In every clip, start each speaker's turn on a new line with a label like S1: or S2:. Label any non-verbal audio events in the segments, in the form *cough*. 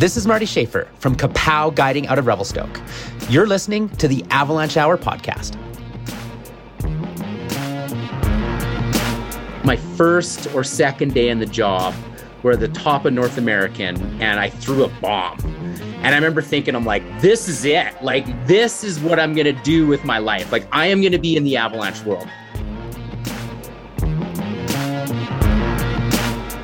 S1: This is Marty Schaffer from CAPOW Guiding out of Revelstoke. You're listening to the Avalanche Hour podcast. My first or second day in the job, we're at the top of North American, and I threw a bomb. And I remember thinking, I'm like, this is it. Like, this is what I'm going to do with my life. Like, I am going to be in the Avalanche world.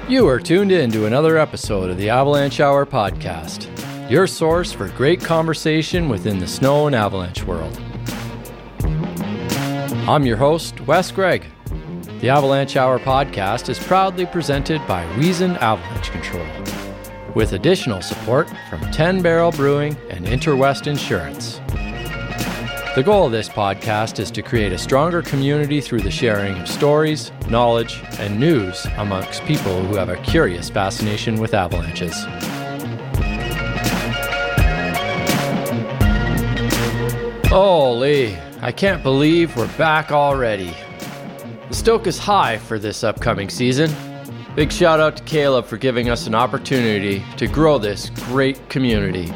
S2: You are tuned in to another episode of the Avalanche Hour podcast, your source for great conversation within the snow and avalanche world. I'm your host, Wes Gregg. The Avalanche Hour podcast is proudly presented by Wyssen Avalanche Control, with additional support from 10 Barrel Brewing and Interwest Insurance. The goal of this podcast is to create a stronger community through the sharing of stories, knowledge, and news amongst people who have a curious fascination with avalanches. Holy, I can't believe we're back already. The stoke is high for this upcoming season. Big shout out to Caleb for giving us an opportunity to grow this great community.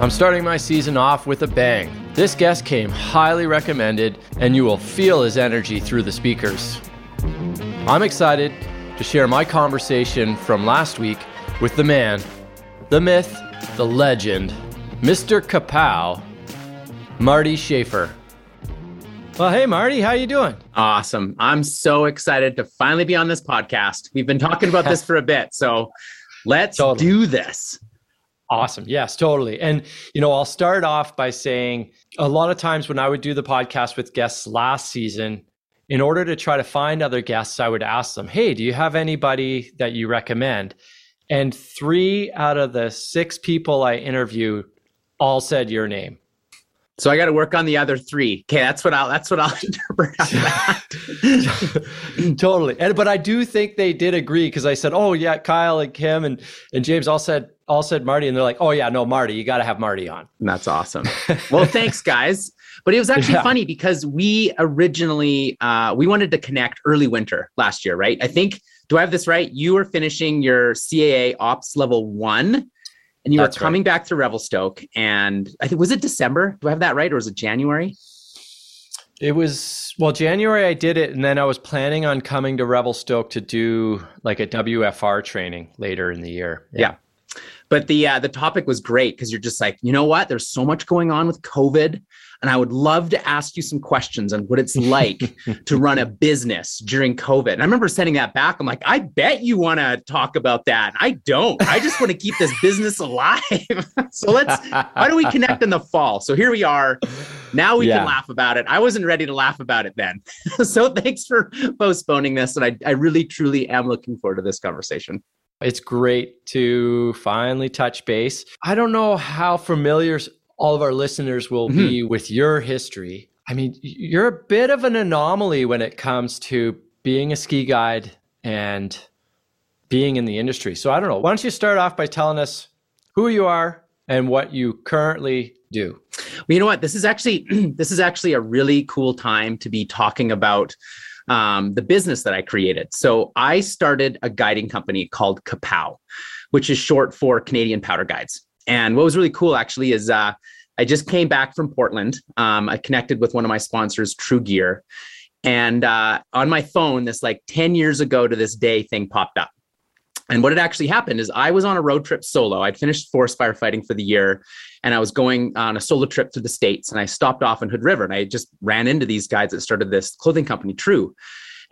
S2: I'm starting my season off with a bang. This guest came highly recommended, and you will feel his energy through the speakers. I'm excited to share my conversation from last week with the man, the myth, the legend, Mr. CAPOW, Marty Schaffer. Well, hey Marty, how you doing?
S1: Awesome. I'm so excited to finally be on this podcast. We've been talking about this *laughs* for a bit, so let's totally. do this.
S2: Awesome. Yes, totally. And, you know, I'll start off by saying a lot of times when I would do the podcast with guests last season, in order to try to find other guests, I would ask them, Hey, do you have anybody that you recommend? And three out of the six people I interviewed all said your name.
S1: So I got to work on the other three. Okay, that's what I'll that's what I'll *laughs* interpret. *laughs*
S2: totally, and but I do think they did agree because I said, "Oh yeah, Kyle and Kim and and James all said all said Marty," and they're like, "Oh yeah, no, Marty, you got to have Marty on."
S1: That's awesome. well, thanks, guys. But it was actually yeah. funny because we originally uh, we wanted to connect early winter last year, right? I think. Do I have this right? You were finishing your CAA Ops level one and you That's were coming right. back to Revelstoke, and I think was it December? Do I have that right, or was it January?
S2: It was well January. I did it, and then I was planning on coming to Revelstoke to do like a WFR training later in the year.
S1: Yeah. yeah. But the uh, the topic was great because you're just like, you know what? There's so much going on with COVID. And I would love to ask you some questions on what it's *laughs* like to run a business during COVID. And I remember sending that back. I'm like, I bet you want to talk about that. I don't. I just want to keep this business alive. *laughs* so let's, why don't we connect in the fall? So here we are. Now we yeah. can laugh about it. I wasn't ready to laugh about it then. *laughs* so thanks for postponing this. And I, I really, truly am looking forward to this conversation.
S2: It's great to finally touch base. I don't know how familiar all of our listeners will mm-hmm. be with your history. I mean, you're a bit of an anomaly when it comes to being a ski guide and being in the industry. So I don't know. Why don't you start off by telling us who you are and what you currently do?
S1: Well, you know what? This is actually *clears throat* this is actually a really cool time to be talking about um, the business that I created. So I started a guiding company called CAPOW, which is short for Canadian Powder Guides. And what was really cool actually is uh, I just came back from Portland. Um, I connected with one of my sponsors, True Gear. And uh, on my phone, this like 10 years ago to this day thing popped up. And what had actually happened is I was on a road trip solo. I'd finished forest firefighting for the year and I was going on a solo trip to the States and I stopped off in Hood River and I just ran into these guys that started this clothing company, True.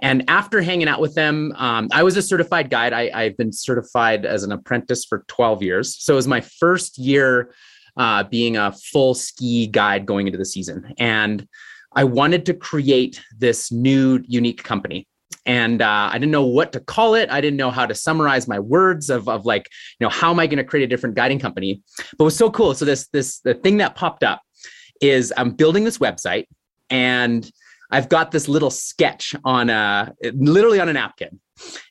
S1: And after hanging out with them, um, I was a certified guide. I, have been certified as an apprentice for 12 years. So it was my first year uh, being a full ski guide going into the season. And I wanted to create this new, unique company. And uh, I didn't know what to call it. I didn't know how to summarize my words of, of like, you know, how am I going to create a different guiding company? But it was so cool. So this this the thing that popped up is I'm building this website and I've got this little sketch on a literally on a napkin,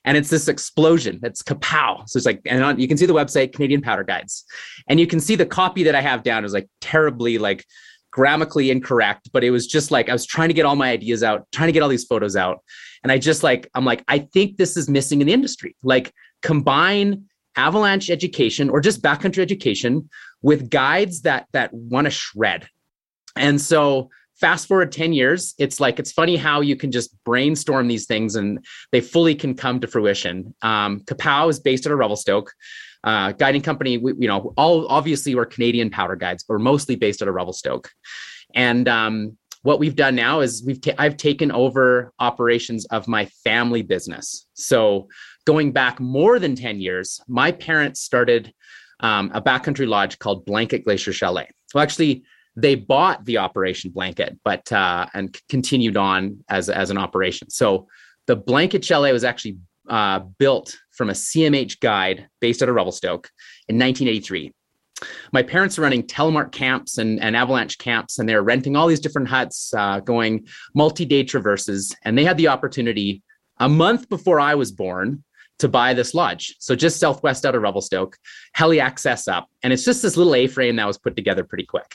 S1: and it's this explosion. It's kapow. So it's like, and on, you can see the website Canadian Powder Guides, and you can see the copy that I have down is like terribly like grammatically incorrect, but it was just like I was trying to get all my ideas out, trying to get all these photos out, and I just like I'm like I think this is missing in the industry. Like combine avalanche education or just backcountry education with guides that that want to shred. And so fast forward 10 years, it's like it's funny how you can just brainstorm these things and they fully can come to fruition. Um, CAPOW is based out of Revelstoke. Uh, guiding company, we, you know, all obviously we're Canadian powder guides, but we're mostly based out of Revelstoke. And um, what we've done now is we've ta- I've taken over operations of my family business. So going back more than 10 years, my parents started um, a backcountry lodge called Blanket Glacier Chalet. Well, actually, they bought the operation Blanket, but uh, and continued on as as an operation. So the Blanket Chalet was actually uh, built from a CMH guide based out of Revelstoke in 1983 my parents are running telemark camps and, and avalanche camps and they're renting all these different huts uh, going multi-day traverses. And they had the opportunity a month before i was born to buy this lodge. So just southwest out of revelstoke heli access up. And it's just this little a-frame that was put together pretty quick.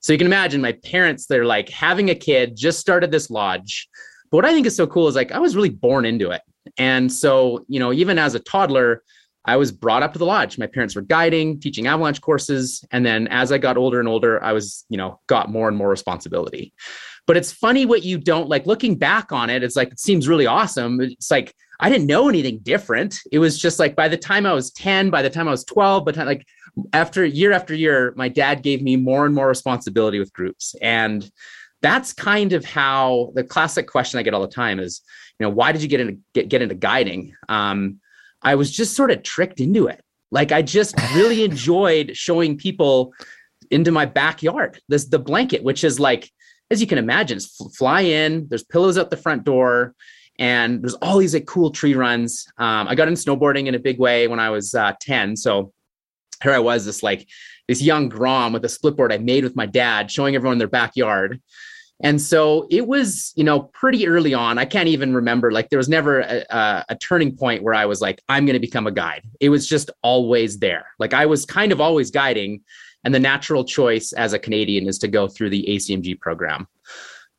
S1: So you can imagine my parents they're like having a kid just started this lodge. But what i think is so cool is like i was really born into it. And so you know even as a toddler I was brought up to the lodge. My parents were guiding, teaching avalanche courses. And then as I got older and older, I was, you know, got more and more responsibility. But it's funny what you don't like looking back on it. It's like, it seems really awesome. It's like, I didn't know anything different. It was just like by the time I was 10, by the time I was 12, but like after year after year, my dad gave me more and more responsibility with groups. And that's kind of how the classic question I get all the time is, you know, why did you get into get, get into guiding? Um, I was just sort of tricked into it. Like I just really *laughs* enjoyed showing people into my backyard. This the blanket, which is like, as you can imagine, fly in. There's pillows at the front door, and there's all these like cool tree runs. Um, I got into snowboarding in a big way when I was uh, ten, so here I was, this like this young grom with a splitboard I made with my dad, showing everyone their backyard. And so it was, you know, pretty early on. I can't even remember, like, there was never a, a, turning point where I was like, I'm going to become a guide. It was just always there. Like, I was kind of always guiding. And the natural choice as a Canadian is to go through the ACMG program.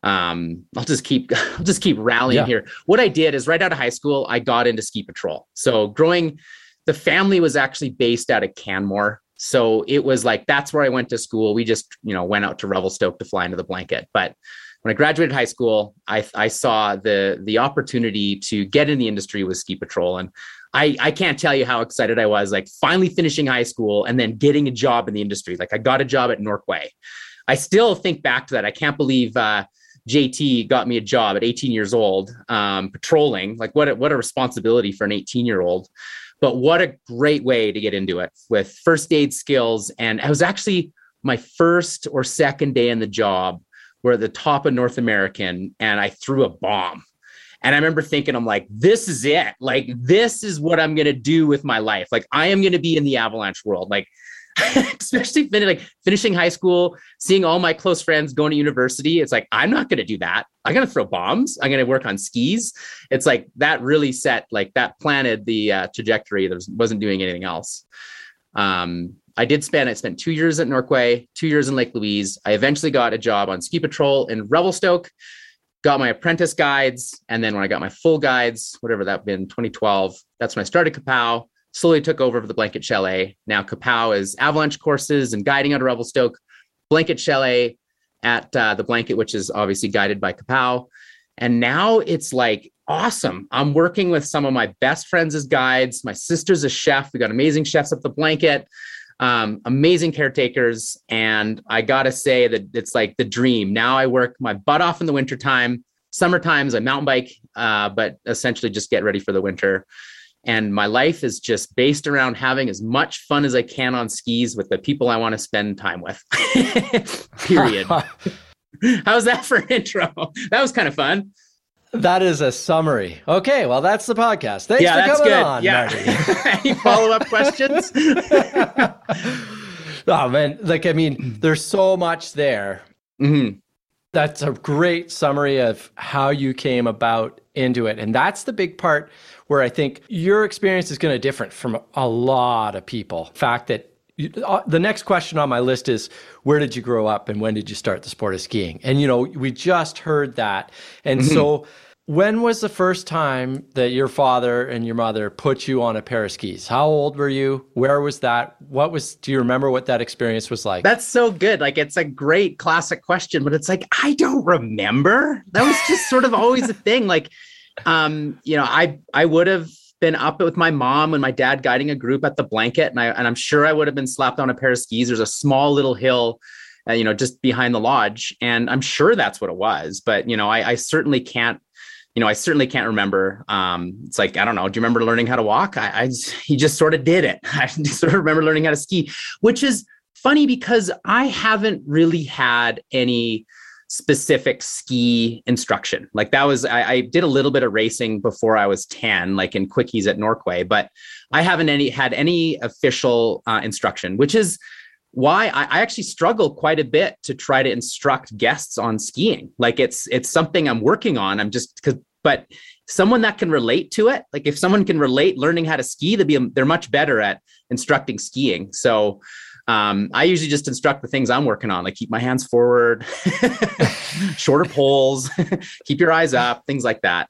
S1: Um, I'll just keep, *laughs* I'll just keep rallying yeah. here. What I did is right out of high school, I got into ski patrol. So growing, the family was actually based out of Canmore, so it was like that's where I went to school. We just, you know, went out to Revelstoke to fly into the blanket. But when I graduated high school, I, I saw the the opportunity to get in the industry with ski patrol. And I, I can't tell you how excited I was, like finally finishing high school and then getting a job in the industry. Like I got a job at Norquay. I still think back to that. I can't believe uh, JT got me a job at 18 years old, um, patrolling. Like what a, what a responsibility for an 18 year old. But what a great way to get into it with first aid skills. And I was actually my first or second day in the job. We're at the top of North American and I threw a bomb. And I remember thinking, I'm like, this is it. Like, this is what I'm going to do with my life. Like, I am going to be in the avalanche world. Like, *laughs* especially fin- like finishing high school, seeing all my close friends going to university. It's like I'm not going to do that. I'm going to throw bombs. I'm going to work on skis. It's like that really set like that planted the uh, trajectory. There wasn't doing anything else. Um, I did spend I spent two years at Norquay, two years in Lake Louise. I eventually got a job on ski patrol in Revelstoke. Got my apprentice guides, and then when I got my full guides, whatever that been, 2012, that's when I started CAPOW slowly took over for the Blanket Chalet. Now CAPOW is avalanche courses and guiding out of Revelstoke, Blanket Chalet at uh, the Blanket, which is obviously guided by CAPOW. And now it's like awesome. I'm working with some of my best friends as guides. My sister's a chef. We got amazing chefs at the Blanket, um, amazing caretakers. And I got to say that it's like the dream. Now I work my butt off in the wintertime. Summer times I mountain bike, uh, but essentially just get ready for the winter and my life is just based around having as much fun as I can on skis with the people I want to spend time with. *laughs* Period. *laughs* How's that for intro? That was kind of fun.
S2: That is a summary. Okay, well, that's the podcast. Thanks yeah, for coming good. on, yeah. *laughs*
S1: Any follow up questions?
S2: oh man, like I mean, there's so much there. Mm-hmm. That's a great summary of how you came about into it, and that's the big part where I think your experience is going to differ from a lot of people. The fact that you, uh, the next question on my list is where did you grow up and when did you start the sport of skiing? And you know, we just heard that. And mm-hmm. so when was the first time that your father and your mother put you on a pair of skis? How old were you? Where was that? What was, do you remember what that experience was like?
S1: That's so good. Like, it's a great classic question, but it's like, I don't remember. That was just sort of always a thing. Like, um, you know, I, I would have been up with my mom and my dad guiding a group at the blanket. And I, and I'm sure I would have been slapped on a pair of skis. There's a small little hill uh, you know, just behind the lodge. And I'm sure that's what it was. But, you know, I, I certainly can't you know, I certainly can't remember. Um, it's like I don't know. Do you remember learning how to walk? I, I he just sort of did it. *laughs* I sort of remember learning how to ski, which is funny because I haven't really had any specific ski instruction. Like that was I, I, did a little bit of racing before I was 10, like in quickies at Norquay, but I haven't any had any official uh, instruction, which is why I, I, actually struggle quite a bit to try to instruct guests on skiing. Like it's it's something I'm working on. I'm just because but someone that can relate to it like if someone can relate learning how to ski they'll be they're much better at instructing skiing so um, i usually just instruct the things i'm working on like keep my hands forward *laughs* shorter poles *laughs* keep your eyes up things like that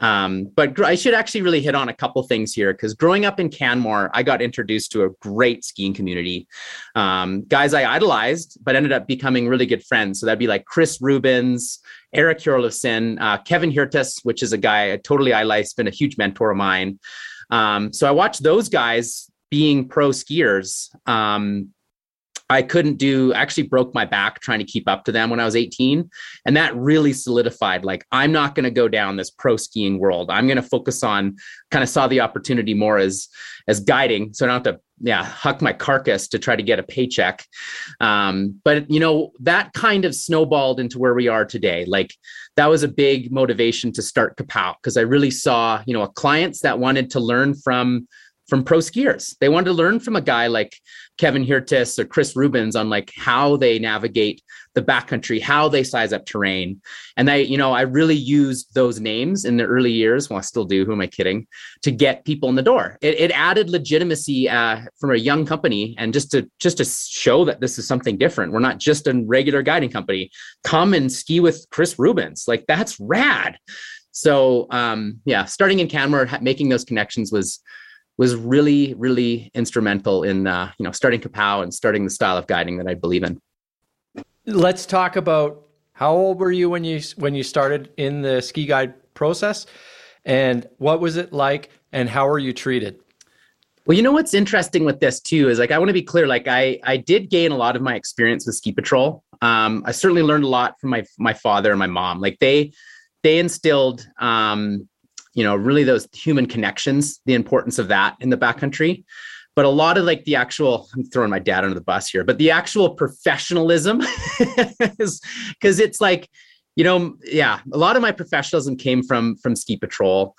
S1: um, but I should actually really hit on a couple things here because growing up in Canmore, I got introduced to a great skiing community. Um, guys I idolized, but ended up becoming really good friends. So that'd be like Chris Rubens, Eric Hjorleifson, uh, Kevin Hjertaas, which is a guy I totally idolize, been a huge mentor of mine. Um, so I watched those guys being pro skiers um, I couldn't do, I actually broke my back trying to keep up to them when I was 18. And that really solidified like, I'm not going to go down this pro skiing world. I'm going to focus on kind of saw the opportunity more as, as guiding. So I don't have to, yeah, huck my carcass to try to get a paycheck. Um, but, you know, that kind of snowballed into where we are today. Like, that was a big motivation to start CAPOW because I really saw, you know, clients that wanted to learn from from pro skiers. They wanted to learn from a guy like Kevin Hjertaas or Chris Rubens on like how they navigate the backcountry, how they size up terrain. And I, you know, I really used those names in the early years. Well, I still do. Who am I kidding? To get people in the door. It, it added legitimacy uh, from a young company, and just to just to show that this is something different. We're not just a regular guiding company. Come and ski with Chris Rubens. Like that's rad. So um, yeah, starting in Canmore, making those connections was was really, really instrumental in uh, you know starting CAPOW and starting the style of guiding that I believe in.
S2: Let's talk about how old were you when you when you started in the ski guide process, and what was it like, and how were you treated?
S1: Well, you know what's interesting with this too is like I want to be clear. Like I I did gain a lot of my experience with ski patrol. Um, I certainly learned a lot from my my father and my mom. Like they they instilled um, you know really those human connections the importance of that in the backcountry but a lot of like the actual i'm throwing my dad under the bus here but the actual professionalism *laughs* is because it's like you know yeah a lot of my professionalism came from from ski patrol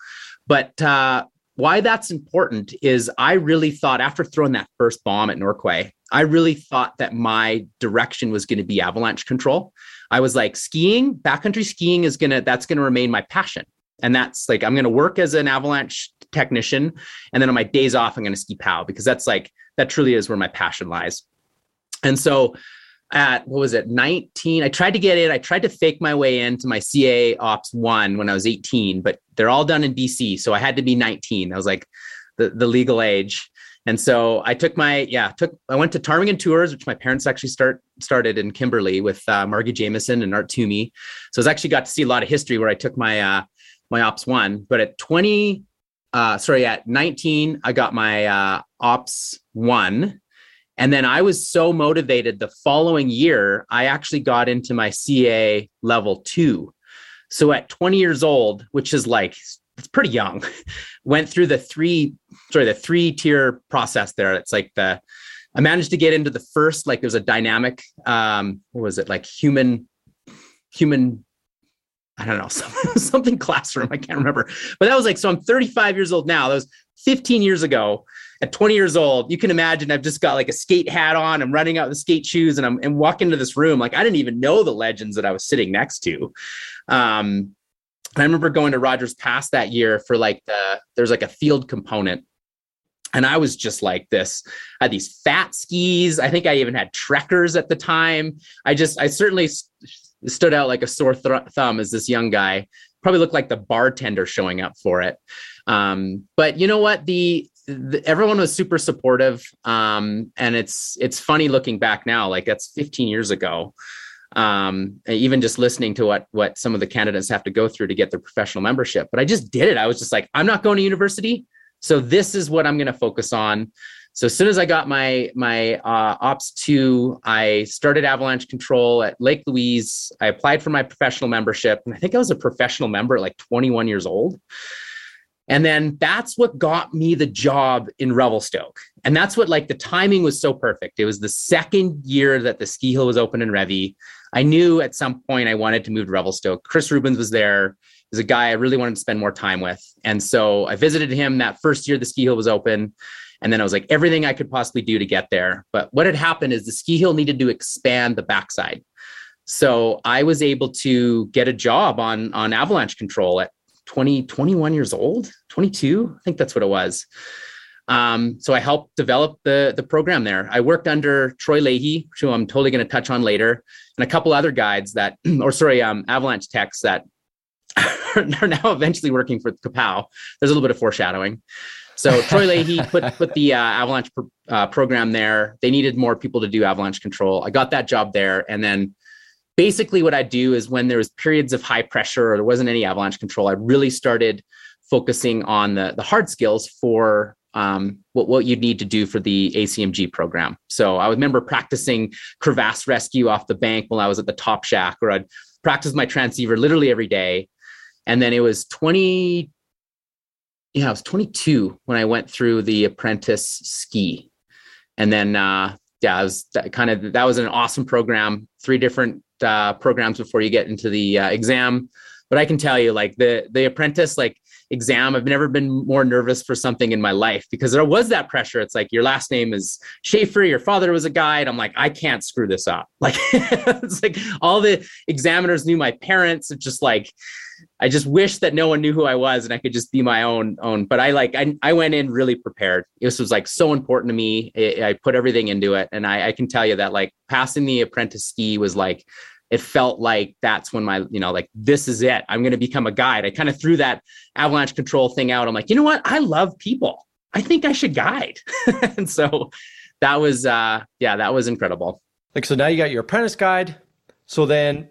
S1: but uh why that's important is I really thought after throwing that first bomb at Norquay, I really thought that my direction was going to be avalanche control. I was like, skiing, backcountry skiing is going to, that's going to remain my passion. And that's like, I'm going to work as an avalanche technician. And then on my days off, I'm going to ski POW because that's like, that truly is where my passion lies. And so at what was it 19 i tried to get in i tried to fake my way into my ca ops 1 when i was 18 but they're all done in bc so i had to be 19 i was like the, the legal age and so i took my yeah took i went to ptarmigan tours which my parents actually start started in kimberley with uh, margie jamieson and art twomey so i actually got to see a lot of history where i took my uh, my ops one. But at 20, uh, sorry, at 19, I got my uh, ops one. And then I was so motivated the following year, I actually got into my CA level two. So at 20 years old, which is like, it's pretty young, *laughs* went through the three, sorry, the three tier process there. It's like the, I managed to get into the first, like there's a dynamic, um, what was it, like human, human I don't know, *laughs* something classroom. I can't remember. But that was like, so I'm 35 years old now. That was 15 years ago. At 20 years old, you can imagine I've just got like a skate hat on. I'm running out the skate shoes and I'm and walking into this room. Like I didn't even know the legends that I was sitting next to. Um, I remember going to Rogers Pass that year for like the there's like a field component and I was just like this. I had these fat skis. I think I even had trekkers at the time. I just, I certainly stood out like a sore th- thumb as this young guy probably looked like the bartender showing up for it. Um, but you know what? The, the everyone was super supportive, um, and it's it's funny looking back now. Like that's 15 years ago. Um, even just listening to what what some of the candidates have to go through to get their professional membership. But I just did it. I was just like, I'm not going to university, so this is what I'm going to focus on. So as soon as I got my my uh, ops two, I started avalanche control at Lake Louise. I applied for my professional membership, and I think I was a professional member at like 21 years old. And then that's what got me the job in Revelstoke. And that's what like the timing was so perfect. It was the second year that the ski hill was open in Revie. I knew at some point I wanted to move to Revelstoke. Chris Rubens was there. He's a guy I really wanted to spend more time with. And so I visited him that first year the ski hill was open. And then I was like, everything I could possibly do to get there. But what had happened is the ski hill needed to expand the backside. So I was able to get a job on, on avalanche control at 20, 21 years old, 22. I think that's what it was. Um, so I helped develop the, the program there. I worked under Troy Leahy, who I'm totally going to touch on later, and a couple other guides that, *clears throat* or sorry, um, avalanche techs that *laughs* are now eventually working for CAPOW. There's a little bit of foreshadowing. So Troy Leahy put put the uh, Avalanche uh, program there. They needed more people to do Avalanche control. I got that job there, and then basically what I do is when there was periods of high pressure or there wasn't any Avalanche control, I really started focusing on the the hard skills for um, what, what you'd need to do for the ACMG program. So I remember practicing crevasse rescue off the bank while I was at the top shack, or I'd practice my transceiver literally every day. And then it was 20, yeah, I was 22 when I went through the apprentice ski. And then, uh, yeah, I was that kind of, that was an awesome program, three different uh, programs before you get into the uh, exam. But I can tell you, like the, the apprentice, like exam, I've never been more nervous for something in my life because there was that pressure. It's like your last name is Schaffer, your father was a guide. I'm like, I can't screw this up. Like, *laughs* it's like all the examiners knew my parents. It's just like, I just wish that no one knew who I was and I could just be my own own. But I like I, I went in really prepared. This was like so important to me. I, I put everything into it, and I, I can tell you that like passing the apprentice ski was like it felt like that's when my you know like this is it. I'm going to become a guide. I kind of threw that avalanche control thing out. I'm like, you know what? I love people. I think I should guide. *laughs* and so that was uh yeah, that was incredible.
S2: Like so now you got your apprentice guide. So then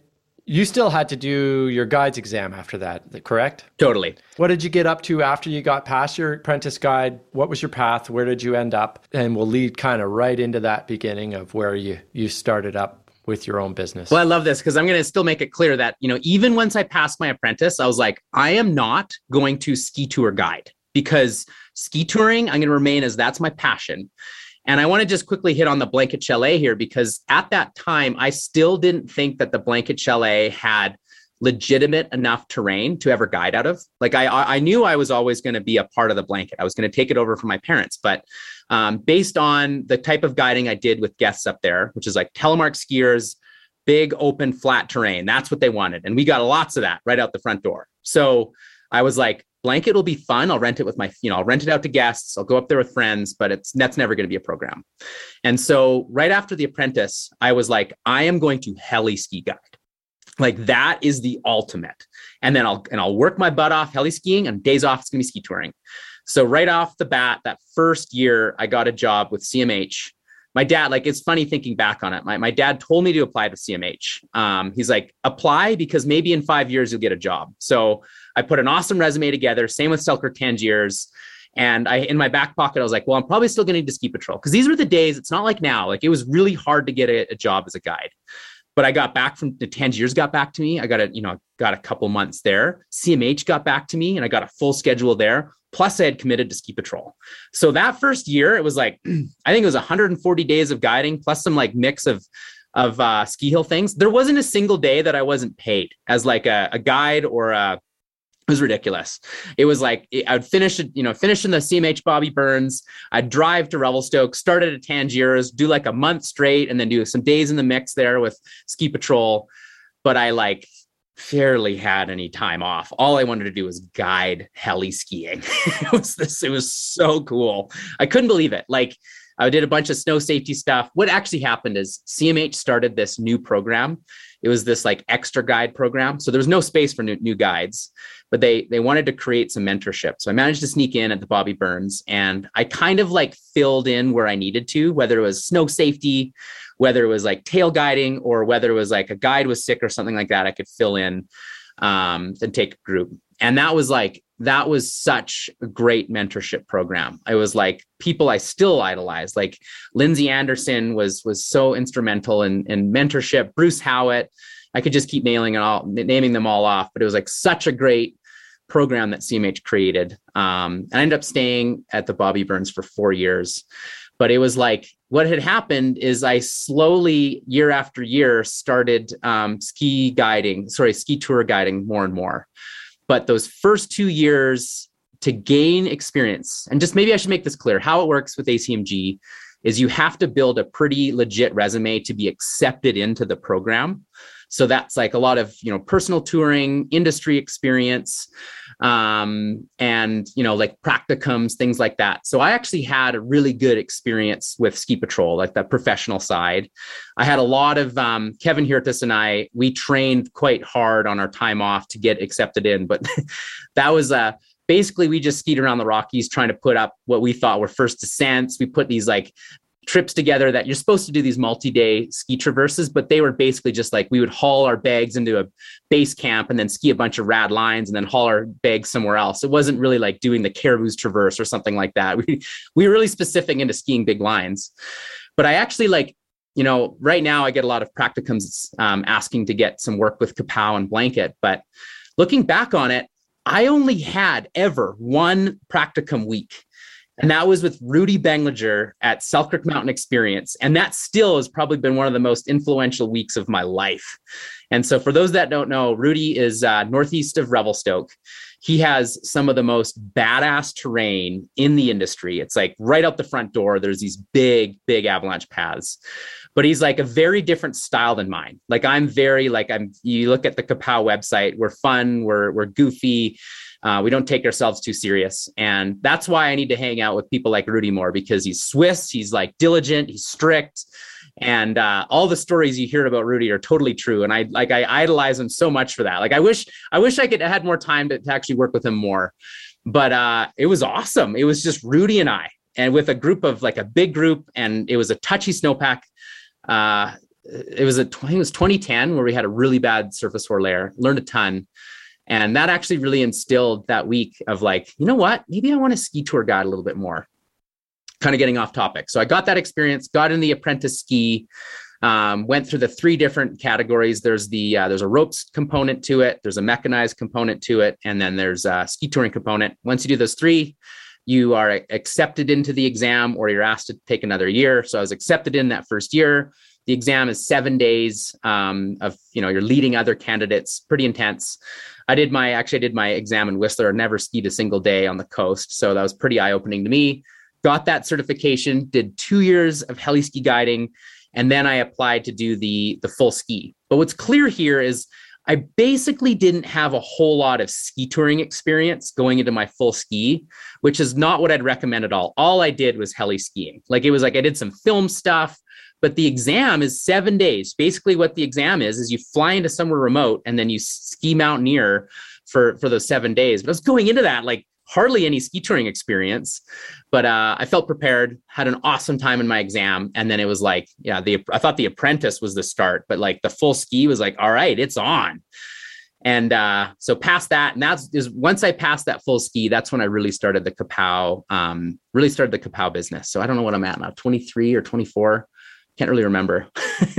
S2: you still had to do your guides exam after that, correct?
S1: Totally.
S2: What did you get up to after you got past your apprentice guide? What was your path? Where did you end up? And we'll lead kind of right into that beginning of where you you started up with your own business.
S1: Well, I love this because I'm going to still make it clear that, you know, even once I passed my apprentice, I was like, I am not going to ski tour guide because ski touring, I'm going to remain as that's my passion. And I want to just quickly hit on the blanket chalet here because at that time, I still didn't think that the blanket chalet had legitimate enough terrain to ever guide out of. Like I, I knew I was always going to be a part of the blanket. I was going to take it over from my parents, but um, based on the type of guiding I did with guests up there, which is like telemark skiers, big open flat terrain, that's what they wanted, and we got lots of that right out the front door. So I was like, blanket will be fun. I'll rent it with my, you know, I'll rent it out to guests. I'll go up there with friends, but it's that's never going to be a program. And so right after the apprentice, I was like, I am going to heli ski guide. Like that is the ultimate. And then I'll and I'll work my butt off heli skiing and days off it's gonna be ski touring. So right off the bat, that first year I got a job with CMH my dad, like it's funny thinking back on it. My, my dad told me to apply to CMH. Um, he's like, apply because maybe in five years you'll get a job. So I put an awesome resume together. Same with Selkirk Tangiers. And I, in my back pocket, I was like, well, I'm probably still going to need to ski patrol because these were the days. It's not like now. Like it was really hard to get a, a job as a guide. But I got back from the Tangiers got back to me. I got a, you know, got a couple months there. CMH got back to me and I got a full schedule there. Plus, I had committed to ski patrol. So that first year, it was like, *clears throat* I think it was 140 days of guiding, plus some like mix of of uh, ski hill things. There wasn't a single day that I wasn't paid as like a, a guide or a it was ridiculous. It was like I'd finish, you know, finish in the CMH Bobbie Burns. I'd drive to Revelstoke, start at Tangiers, do like a month straight, and then do some days in the mix there with ski patrol. But I like fairly had any time off. All I wanted to do was guide heli skiing. *laughs* it was this, it was so cool. I couldn't believe it. Like I did a bunch of snow safety stuff. What actually happened is CMH started this new program it was this like extra guide program. So there was no space for new, new guides, but they they wanted to create some mentorship. So I managed to sneak in at the Bobbie Burns and I kind of like filled in where I needed to, whether it was snow safety, whether it was like tail guiding or whether it was like a guide was sick or something like that, I could fill in um, and take a group. And that was like that was such a great mentorship program. I was like people I still idolize, like Lindsay Anderson was was so instrumental in in mentorship. Bruce Howitt, I could just keep nailing it all, naming them all off. But it was like such a great program that CMH created. Um, I ended up staying at the Bobbie Burns for four years, but it was like what had happened is I slowly, year after year, started um, ski guiding, sorry, ski tour guiding more and more. But those first two years to gain experience, and just maybe I should make this clear how it works with ACMG is you have to build a pretty legit resume to be accepted into the program. So that's like a lot of you know personal touring, industry experience, um, and you know like practicums, things like that. So I actually had a really good experience with Ski Patrol, like the professional side. I had a lot of um, Kevin Hjertaas and I. We trained quite hard on our time off to get accepted in, but *laughs* that was a uh, basically we just skied around the Rockies trying to put up what we thought were first descents. We put these like trips together that you're supposed to do these multi-day ski traverses, but they were basically just like we would haul our bags into a base camp and then ski a bunch of rad lines and then haul our bags somewhere else. It wasn't really like doing the Caribou's Traverse or something like that. *laughs* We we were really specific into skiing big lines. But I actually like, you know, right now I get a lot of practicums um, asking to get some work with CAPOW and Blanket. But looking back on it, I only had ever one practicum week and that was with Ruedi Beglinger at Selkirk Mountain Experience. And that still has probably been one of the most influential weeks of my life. And so, for those that don't know, Ruedi is uh, northeast of Revelstoke. He has some of the most badass terrain in the industry. It's like right out the front door, there's these big, big avalanche paths. But he's like a very different style than mine. Like I'm very like I'm. You look at the CAPOW website. We're fun. We're we're goofy uh, we don't take ourselves too serious. And that's why I need to hang out with people like Ruedi more because he's Swiss, he's like diligent, he's strict. And uh, all the stories you hear about Ruedi are totally true. And I like I idolize him so much for that. Like I wish I wish I could have had more time to, to actually work with him more. But uh, it was awesome. It was just Ruedi and I, and with a group of like a big group, and it was a touchy snowpack. Uh, it was a it was 2010 where we had a really bad surface hoar layer. Learned a ton, and that actually really instilled that week of like, you know what? Maybe I want to ski tour guide a little bit more. Kind of getting off topic. So I got that experience, got in the apprentice ski, um, went through the three different categories. There's the uh, there's a ropes component to it, there's a mechanized component to it, and then there's a ski touring component. Once you do those three, you are accepted into the exam or you're asked to take another year. So I was accepted in that first year. The exam is seven days um, of you know you're leading other candidates, pretty intense. I did my actually I did my exam in Whistler. Never skied a single day on the coast, so that was pretty eye opening to me. Got that certification. Did two years of heli ski guiding, and then I applied to do the the full ski. But what's clear here is I basically didn't have a whole lot of ski touring experience going into my full ski, which is not what I'd recommend at all. All I did was heli skiing. Like it was like I did some film stuff. But the exam is seven days. Basically, what the exam is is you fly into somewhere remote and then you ski mountaineer for for those seven days. But I was going into that like hardly any ski touring experience, but uh, I felt prepared. Had an awesome time in my exam, and then it was like, yeah, the I thought the apprentice was the start, but like the full ski was like, all right, it's on. And uh, so past that, and that's is once I passed that full ski, that's when I really started the CAPOW, um, really started the CAPOW business. So I don't know what I'm at now, 23 or 24 can't really remember.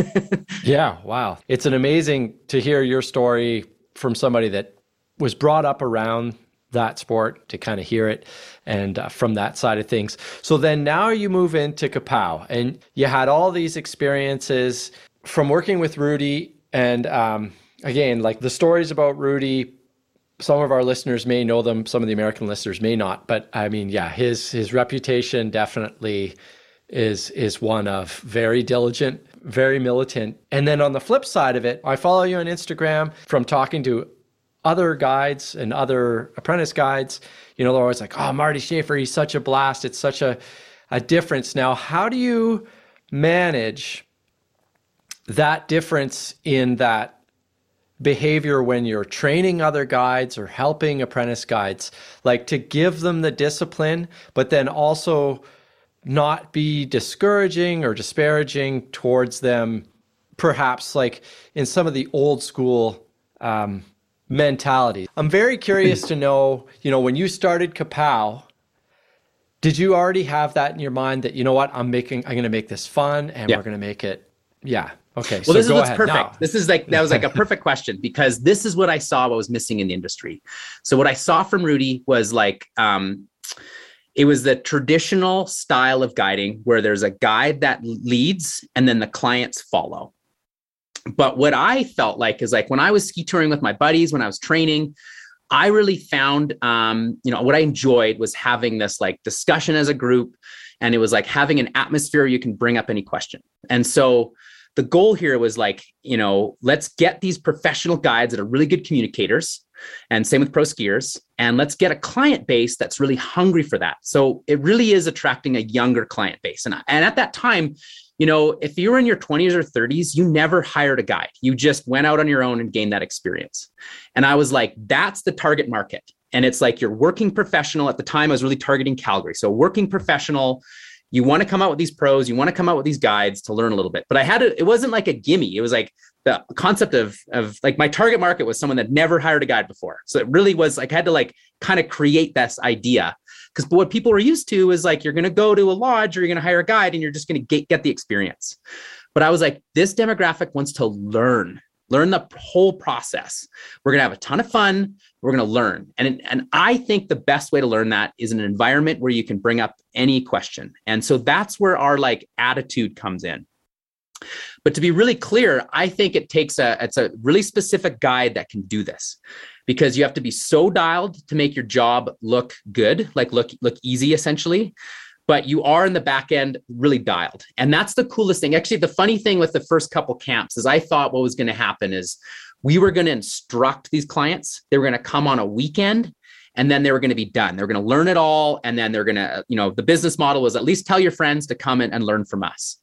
S1: *laughs*
S2: yeah, wow. It's an amazing to hear your story from somebody that was brought up around that sport to kind of hear it and uh, from that side of things. So then now you move into CAPOW and you had all these experiences from working with Ruedi and um, again, like the stories about Ruedi some of our listeners may know them some of the american listeners may not but i mean yeah his his reputation definitely is is one of very diligent, very militant. And then on the flip side of it, I follow you on Instagram from talking to other guides and other apprentice guides. You know, they're always like, "Oh, Marty Schaffer, he's such a blast. It's such a a difference." Now, how do you manage that difference in that behavior when you're training other guides or helping apprentice guides, like to give them the discipline, but then also not be discouraging or disparaging towards them, perhaps like in some of the old school um, mentality. I'm very curious to know, you know, when you started CAPOW, did you already have that in your mind that, you know what, I'm making, I'm going to make this fun and yeah. we're going to make it, yeah, Okay.
S1: Well, so this is what's perfect. Now. This is like that was like a perfect question because this is what I saw what was missing in the industry. So what I saw from Ruedi was like um, it was the traditional style of guiding where there's a guide that leads and then the clients follow. But what I felt like is like when I was ski touring with my buddies, when I was training, I really found, um, you know, what I enjoyed was having this like discussion as a group, and it was like having an atmosphere you can bring up any question. And so the goal here was like, you know, let's get these professional guides that are really good communicators. And same with pro skiers. And let's get a client base that's really hungry for that. So it really is attracting a younger client base. And, and at that time, you know, if you were in your 20s or 30s, you never hired a guide. You just went out on your own and gained that experience. And I was like, that's the target market. And it's like you're working professional. At the time, I was really targeting Calgary. So working professional you want to come out with these pros, you want to come out with these guides to learn a little bit. But I had it, it wasn't like a gimme. It was like the concept of of like my target market was someone that never hired a guide before. So it really was like I had to like kind of create this idea. Because what people are used to is like you're gonna go to a lodge or you're gonna hire a guide and you're just gonna get, get the experience. But I was like, this demographic wants to learn learn the whole process. We're going to have a ton of fun. We're going to learn. And, and I think the best way to learn that is in an environment where you can bring up any question. And so that's where our like attitude comes in. But to be really clear, I think it takes a it's a really specific guide that can do this because you have to be so dialed to make your job look good, like look look easy essentially but you are in the back end really dialed. And that's the coolest thing. Actually, the funny thing with the first couple camps is I thought what was going to happen is we were going to instruct these clients. They were going to come on a weekend and then they were going to be done. They were going to learn it all. And then they're going to, you know, the business model was at least tell your friends to come in and learn from us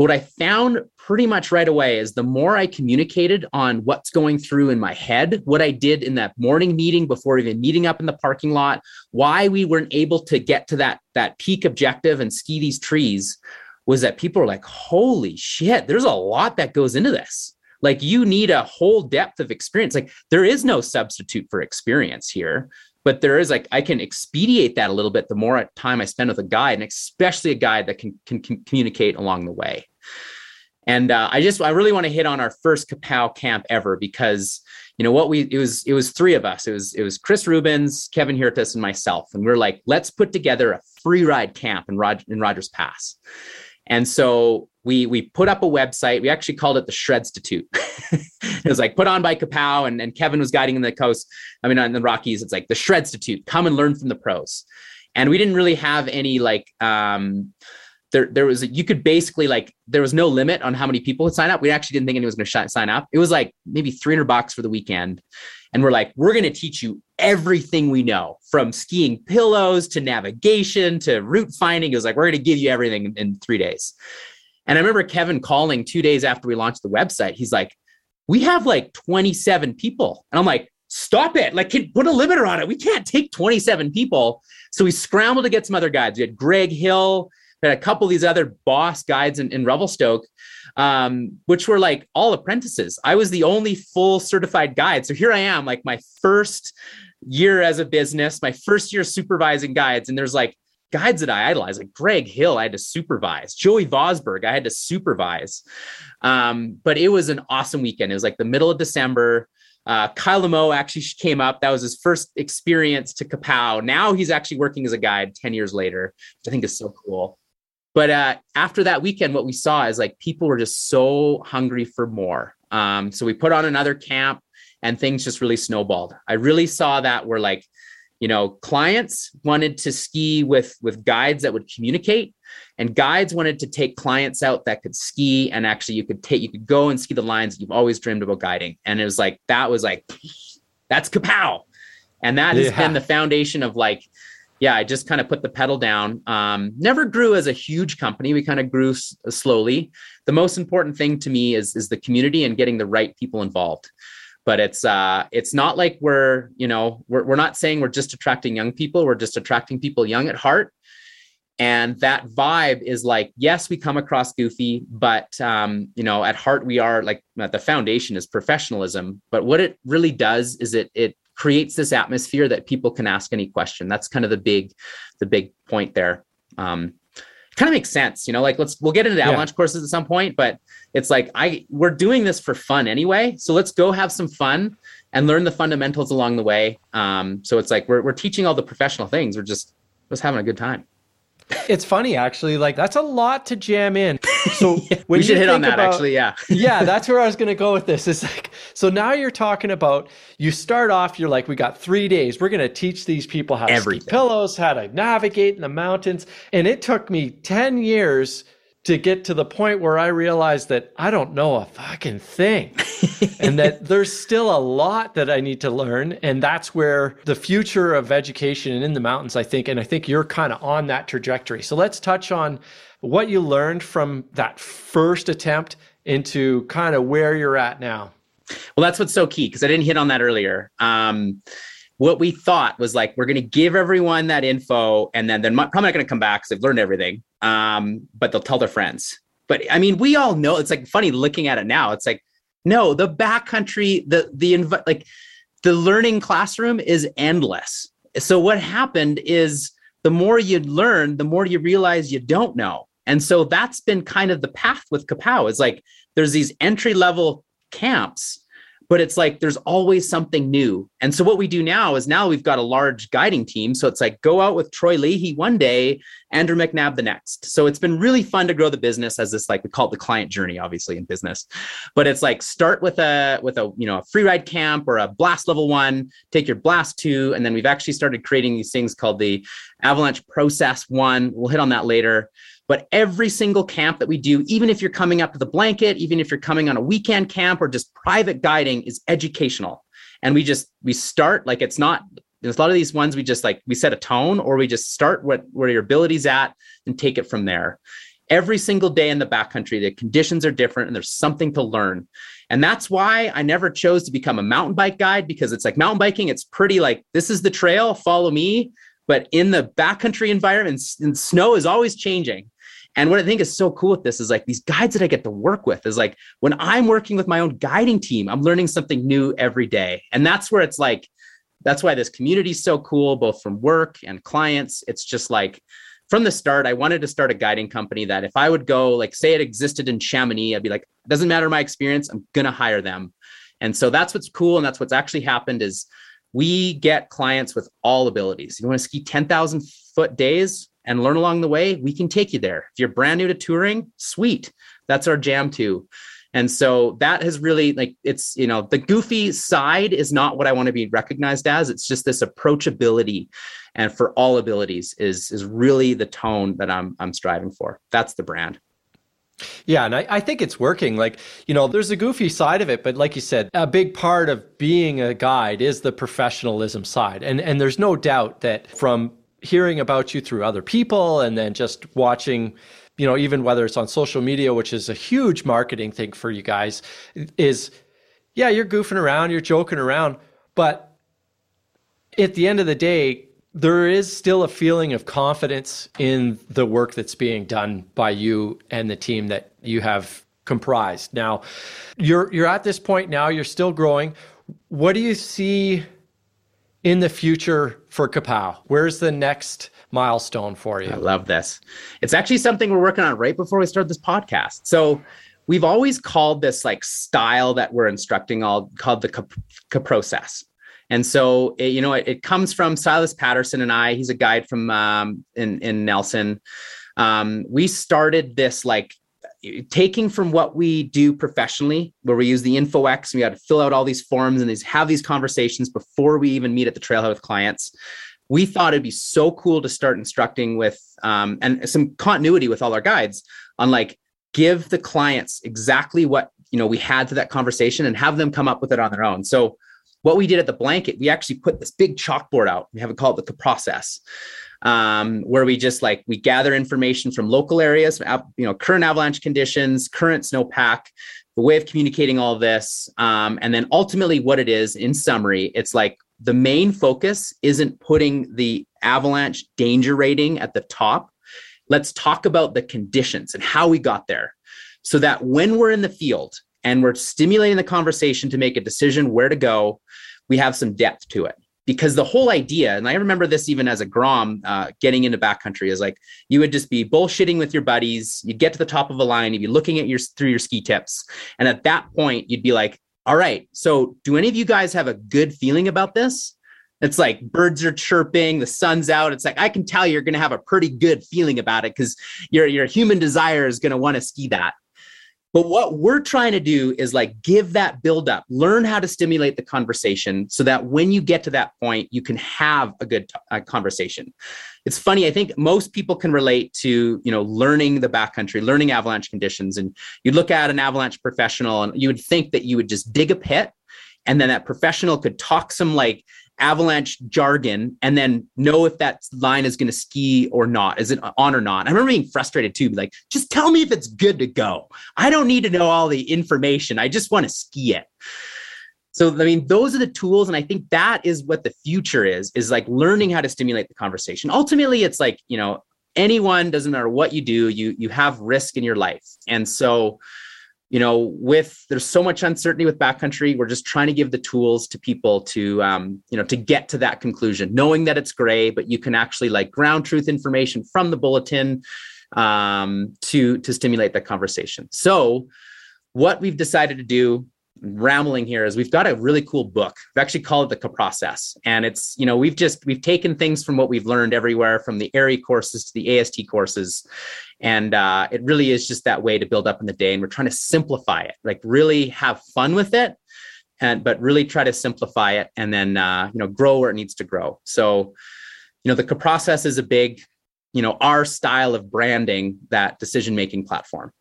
S1: what I found pretty much right away is the more I communicated on what's going through in my head, what I did in that morning meeting before even meeting up in the parking lot, why we weren't able to get to that, that peak objective and ski these trees was that people are like, holy shit, there's a lot that goes into this. Like you need a whole depth of experience. Like there is no substitute for experience here but there is like i can expedite that a little bit the more time i spend with a guide and especially a guide that can, can, can communicate along the way and uh, I just I really want to hit on our first CAPOW camp ever because you know what we it was it was three of us. It was it was Chris Rubens, Kevin Hjertaas, and myself. And we are like, let's put together a free ride camp in Rod in Rogers Pass. And so we we put up a website. We actually called it the Shredstitute. *laughs* it was like put on by CAPOW, and, and Kevin was guiding in the coast. I mean, on the Rockies, it's like the Shredstitute. Come and learn from the pros. And we didn't really have any like um, there there was you could basically like there was no limit on how many people would sign up. We actually didn't think anyone was going to sh- sign up. It was like maybe 300 bucks for the weekend. And we're like, we're going to teach you everything we know from skiing pillows to navigation to route finding. It was like, we're going to give you everything in, in three days. And I remember Kevin calling two days after we launched the website. He's like, we have like 27 people. And I'm like, stop it. Like, put a limiter on it. We can't take 27 people. So we scrambled to get some other guides. We had Greg Hill, had a couple of these other boss guides in, in Revelstoke, um, which were like all apprentices. I was the only full certified guide. So here I am, like my first year as a business, my first year supervising guides. And there's like guides that I idolize, like Greg Hill, I had to supervise, Joey Vosberg, I had to supervise. Um, but it was an awesome weekend. It was like the middle of December. Uh, Kyle Lamo actually came up. That was his first experience to CAPOW. Now he's actually working as a guide 10 years later, which I think is so cool. But uh, after that weekend, what we saw is like people were just so hungry for more. Um, so we put on another camp and things just really snowballed. I really saw that where like, you know, clients wanted to ski with with guides that would communicate, and guides wanted to take clients out that could ski and actually you could take you could go and ski the lines you've always dreamed about guiding. And it was like that was like that's CAPOW. And that has been the foundation of like yeah, I just kind of put the pedal down. Um, never grew as a huge company. We kind of grew s- slowly. The most important thing to me is is the community and getting the right people involved. But it's uh, it's not like we're you know we're we're not saying we're just attracting young people. We're just attracting people young at heart. And that vibe is like, yes, we come across goofy, but um, you know, at heart we are like the foundation is professionalism. But what it really does is it it creates this atmosphere that people can ask any question. That's kind of the big, the big point there. Um, kind of makes sense, you know. Like let's we'll get into avalanche yeah. courses at some point, but it's like I we're doing this for fun anyway. So let's go have some fun and learn the fundamentals along the way. Um, so it's like we're we're teaching all the professional things. We're just just having a good time.
S2: It's funny actually. Like that's a lot to jam in. *laughs*
S1: So we should hit on that
S2: about,
S1: actually. Yeah. *laughs*
S2: yeah, *laughs* that's where I was going to go with this. It's like so now you're talking about you start off. You're like, we got three days. We're going to teach these people how to Everything. pillows, how to navigate in the mountains, and it took me ten years to get to the point where I realized that I don't know a fucking thing *laughs* and that there's still a lot that I need to learn. And that's where the future of education and in the mountains, I think, and I think you're kind of on that trajectory. So let's touch on what you learned from that first attempt into kind of where you're at now.
S1: Well, that's what's so key because I didn't hit on that earlier. Um, what we thought was like we're going to give everyone that info and then they're probably not going to come back because they've learned everything um, but they'll tell their friends. But i mean we all know it's like funny looking at it now it's like no the backcountry the the inv- like the learning classroom is endless. So what happened is the more you learn the more you realize you don't know. And so that's been kind of the path with CAPOW is like there's these entry level camps but it's like there's always something new. And so what we do now is now we've got a large guiding team. So it's like go out with Troy Leahy one day, Andrew McNabb the next. So it's been really fun to grow the business as this like we call it the client journey, obviously in business. But it's like start with a with a you know a free ride camp or a blast level one, take your blast two, and then we've actually started creating these things called the avalanche process one. We'll hit on that later. But every single camp that we do, even if you're coming up to the blanket, even if you're coming on a weekend camp or just private guiding, is educational. And we just we start like it's not there's a lot of these ones we just like we set a tone or we just start what where your ability's at and take it from there. Every single day in the backcountry the conditions are different and there's something to learn. And that's why i never chose to become a mountain bike guide because it's like mountain biking it's pretty like this is the trail follow me. But in the backcountry environment and snow is always changing and what I think is so cool with this is like these guides that I get to work with is like when I'm working with my own guiding team, I'm learning something new every day. And that's where it's like, that's why this community is so cool, both from work and clients. It's just like from the start, I wanted to start a guiding company that if I would go, like, say it existed in Chamonix, I'd be like, doesn't matter my experience, I'm gonna hire them. And so that's what's cool. And that's what's actually happened is we get clients with all abilities. You want to ski 10,000 foot days? And learn along the way, we can take you there. If you're brand new to touring, sweet. That's our jam too. And so that has really like it's, you know, the goofy side is not what I want to be recognized as. It's just this approachability and for all abilities is is really the tone that I'm I'm striving for. That's the brand.
S2: Yeah, and I, I, think it's working. Like, you know, there's a goofy side of it, but like you said, a big part of being a guide is the professionalism side. And and there's no doubt that from hearing about you through other people and then just watching you know even whether it's on social media which is a huge marketing thing for you guys is yeah you're goofing around you're joking around but at the end of the day there is still a feeling of confidence in the work that's being done by you and the team that you have comprised. Now you're you're at this point now you're still growing. What do you see in the future for CAPOW? Where's the next milestone for you?
S1: I love this. It's actually something we're working on right before we start this podcast. So we've always called this like style that we're instructing all called the process. And so, it, you know, it, it, comes from Silas Patterson and I. He's a guide from um, in in Nelson. Um, we started this like taking from what we do professionally, where we use the InfoEx, and we got to fill out all these forms and these have these conversations before we even meet at the trailhead with clients. We thought it'd be so cool to start instructing with um, and some continuity with all our guides on like give the clients exactly what you know we had to that conversation and have them come up with it on their own. So what we did at the blanket, we actually put this big chalkboard out. We have it called the process, um, where we just like we gather information from local areas, you know, current avalanche conditions, current snowpack, the way of communicating all of this, um, and then ultimately what it is. In summary, it's like the main focus isn't putting the avalanche danger rating at the top. Let's talk about the conditions and how we got there, so that when we're in the field and we're stimulating the conversation to make a decision where to go, we have some depth to it. Because the whole idea, and I remember this even as a Grom uh, getting into backcountry, is like you would just be bullshitting with your buddies. You'd get to the top of a line, you'd be looking at your through your ski tips, and at that point, you'd be like, "All right, so do any of you guys have a good feeling about this?" It's like birds are chirping, the sun's out. It's like I can tell you're going to have a pretty good feeling about it because your your human desire is going to want to ski that. But what we're trying to do is like give that build up, learn how to stimulate the conversation so that when you get to that point, you can have a good conversation. It's funny. I think most people can relate to, you know, learning the backcountry, learning avalanche conditions. And you look at an avalanche professional and you would think that you would just dig a pit and then that professional could talk some like avalanche jargon and then know if that line is going to ski or not. Is it on or not? I remember being frustrated too. Like, just tell me if it's good to go. I don't need to know all the information. I just want to ski it. So, I mean, those are the tools. And I think that is what the future is, is like learning how to stimulate the conversation. Ultimately, it's like, you know, anyone, doesn't matter what you do, you, you have risk in your life. And so, you know with there's so much uncertainty with backcountry we're just trying to give the tools to people to um, you know to get to that conclusion knowing that it's gray but you can actually like ground truth information from the bulletin um, to to stimulate that conversation. So what we've decided to do rambling here is we've got a really cool book. We've actually called it the process. And it's, you know, we've just we've taken things from what we've learned everywhere from the ARI courses to the AST courses. And uh, it really is just that way to build up in the day. And we're trying to simplify it, like really have fun with it. And but really try to simplify it and then uh, you know grow where it needs to grow. So, you know, the process is a big, you know, our style of branding that decision making platform.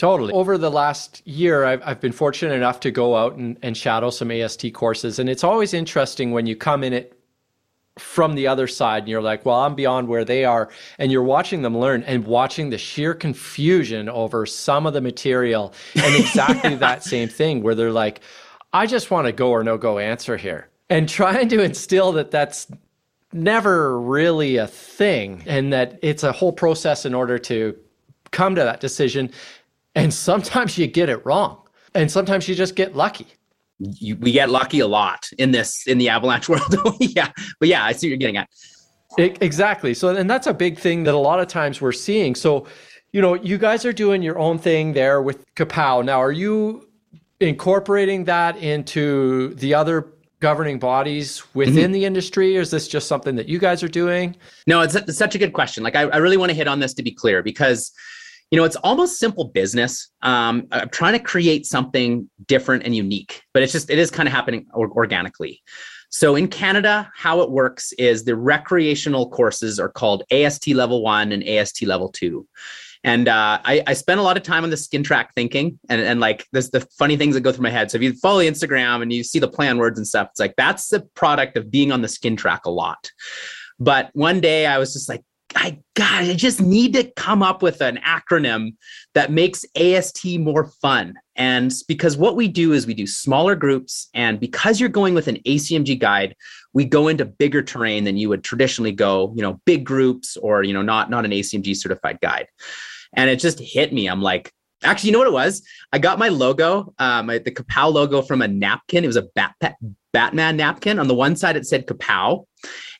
S2: Totally. Over the last year, I've, I've been fortunate enough to go out and, and shadow some AST courses. And it's always interesting when you come in it from the other side and you're like, well, I'm beyond where they are. And you're watching them learn and watching the sheer confusion over some of the material and exactly yeah. *laughs* that same thing where they're like, I just want a go or no go answer here. And trying to instill that that's never really a thing and that it's a whole process in order to come to that decision and sometimes you get it wrong. And sometimes you just get lucky.
S1: You, we get lucky a lot in this in the avalanche *laughs* world. yeah. But yeah, I see what you're getting at.
S2: It, exactly. So and that's a big thing that a lot of times we're seeing. So, you know, you guys are doing your own thing there with CAPOW. Now, are you incorporating that into the other governing bodies within mm-hmm. the industry or is this just something that you guys are doing
S1: no it's, it's such a good question like I, I really want to hit on this to be clear because you know, it's almost simple business. Um, I'm trying to create something different and unique, but it's just, it is kind of happening organically. So in Canada, how it works is the recreational courses are called AST level one and AST level two. And uh, I, I spent a lot of time on the skin track thinking and, and like there's the funny things that go through my head. So if you follow Instagram and you see the plan words and stuff, it's like that's the product of being on the skin track a lot. But one day I was just like, I God, I just need to come up with an acronym that makes AST more fun. And because what we do is we do smaller groups, and because you're going with an ACMG guide, we go into bigger terrain than you would traditionally go. You know, big groups or you know not not an ACMG certified guide. And it just hit me. I'm like, actually, you know what it was? I got my logo, um, the CAPOW logo from a napkin. It was a Bat- Batman napkin. On the one side, it said Kapow.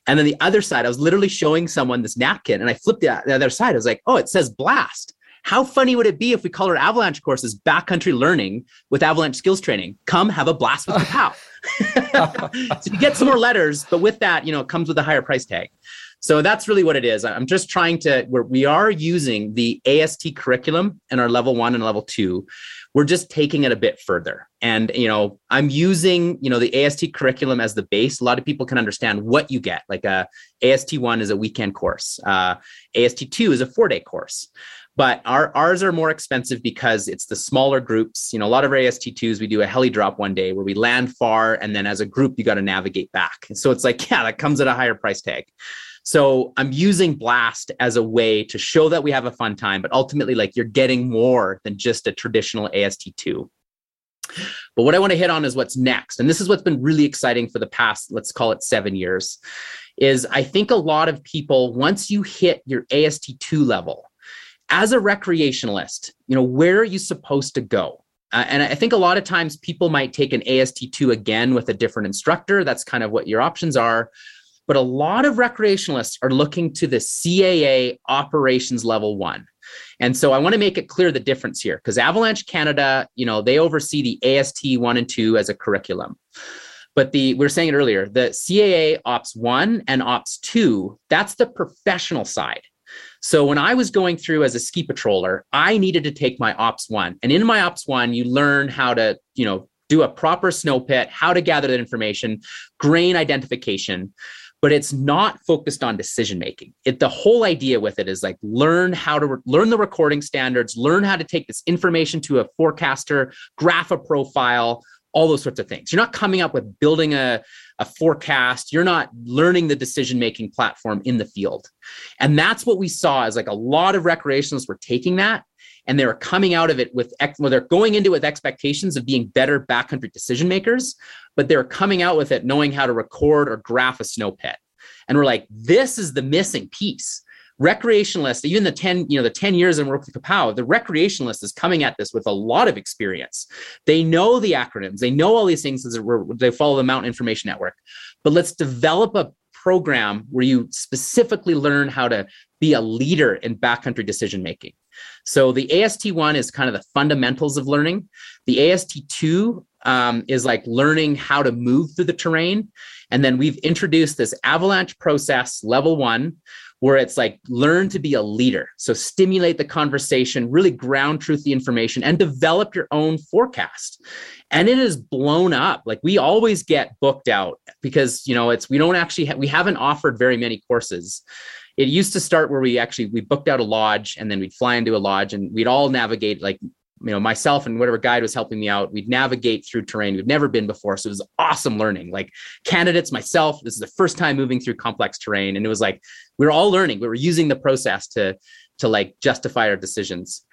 S1: And then the other side, I was literally showing someone this napkin and I flipped the other side. I was like, oh, it says blast. How funny would it be if we call our avalanche courses backcountry learning with avalanche skills training? Come have a blast with the *laughs* pow. *laughs* so you get some more letters, but with that, you know, it comes with a higher price tag. So that's really what it is. I'm just trying to, we're, we are using the AST curriculum in our level one and level two we're just taking it a bit further and you know i'm using you know the ast curriculum as the base a lot of people can understand what you get like a ast1 is a weekend course uh, ast2 is a four day course but our ours are more expensive because it's the smaller groups. You know, a lot of our AST2s, we do a heli drop one day where we land far and then as a group, you got to navigate back. So it's like, *laughs* yeah, that comes at a higher price tag. So I'm using Blast as a way to show that we have a fun time, but ultimately, like you're getting more than just a traditional AST2. But what I want to hit on is what's next. And this is what's been really exciting for the past, let's call it seven years, is I think a lot of people, once you hit your AST2 level, as a recreationalist, you know, where are you supposed to go? Uh, and I think a lot of times people might take an AST2 again with a different instructor. That's kind of what your options are. But a lot of recreationalists are looking to the CAA operations level one. And so I want to make it clear the difference here because Avalanche Canada, you know, they oversee the AST one and two as a curriculum. But the we were saying it earlier, the CAA Ops one and Ops two, that's the professional side. So when I was going through as a ski patroller, I needed to take my ops one. And in my ops one, you learn how to, you know, do a proper snow pit, how to gather that information, grain identification, but it's not focused on decision making. It the whole idea with it is like learn how to re- learn the recording standards, learn how to take this information to a forecaster, graph a profile, all those sorts of things. You're not coming up with building a, a forecast. You're not learning the decision making platform in the field. And that's what we saw is like a lot of recreationalists were taking that and they were coming out of it with well, they're going into it with expectations of being better backcountry decision makers, but they're coming out with it knowing how to record or graph a snow pit. And we're like, this is the missing piece recreationalist, even the 10, you know, the 10 years in work with CAPOW, the recreationalist is coming at this with a lot of experience. They know the acronyms, they know all these things as they follow the Mountain Information Network. But let's develop a program where you specifically learn how to be a leader in backcountry decision making. So the AST1 is kind of the fundamentals of learning. The AST2 um, is like learning how to move through the terrain. And then we've introduced this avalanche process level one, where it's like learn to be a leader. So stimulate the conversation, really ground truth the information, and develop your own forecast. And it is blown up. Like we always get booked out because you know it's we don't actually ha- we haven't offered very many courses. It used to start where we actually we booked out a lodge and then we'd fly into a lodge and we'd all navigate like you know myself and whatever guide was helping me out we'd navigate through terrain we've never been before. So it was awesome learning. Like candidates myself this is the first time moving through complex terrain and it was like we were all learning. We were using the process to to like justify our decisions.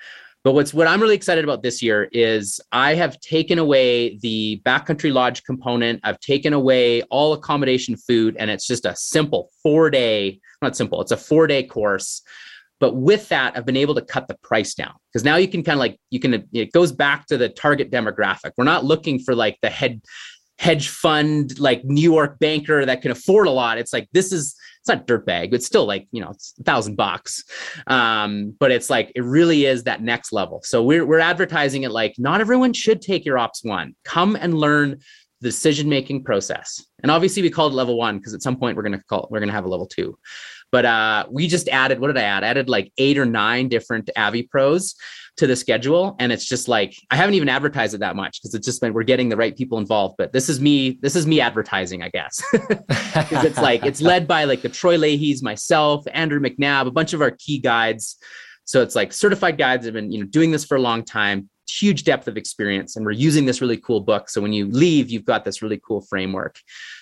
S1: But what's what i'm really excited about this year is i have taken away the backcountry lodge component. I've taken away all accommodation food and it's just a simple four day not simple it's a four day course but with that, I've been able to cut the price down because now you can kind of like, you can, it goes back to the target demographic. We're not looking for like the head hedge fund, like New York banker that can afford a lot. It's like, this is, it's not dirtbag, but still like, you know, it's a thousand bucks. Um, but it's like, it really is that next level. So we're, we're advertising it like not everyone should take your ops one. Come and learn the decision making process. And obviously we called level one because at some point we're going to call, we're to have a level two. But uh, we just added, what did I add? I added like eight or nine different Avi pros to the schedule. And it's just like, I haven't even advertised it that much because it's just been, we're getting the right people involved. But this is me, this is me advertising, I guess. *laughs* Because it's like, it's led by like the Troy Leahy's, myself, Andrew McNabb, a bunch of our key guides. So it's like certified guides have been, you know, doing this for a long time, huge depth of experience and we're using this really cool book so when you leave you've got this really cool framework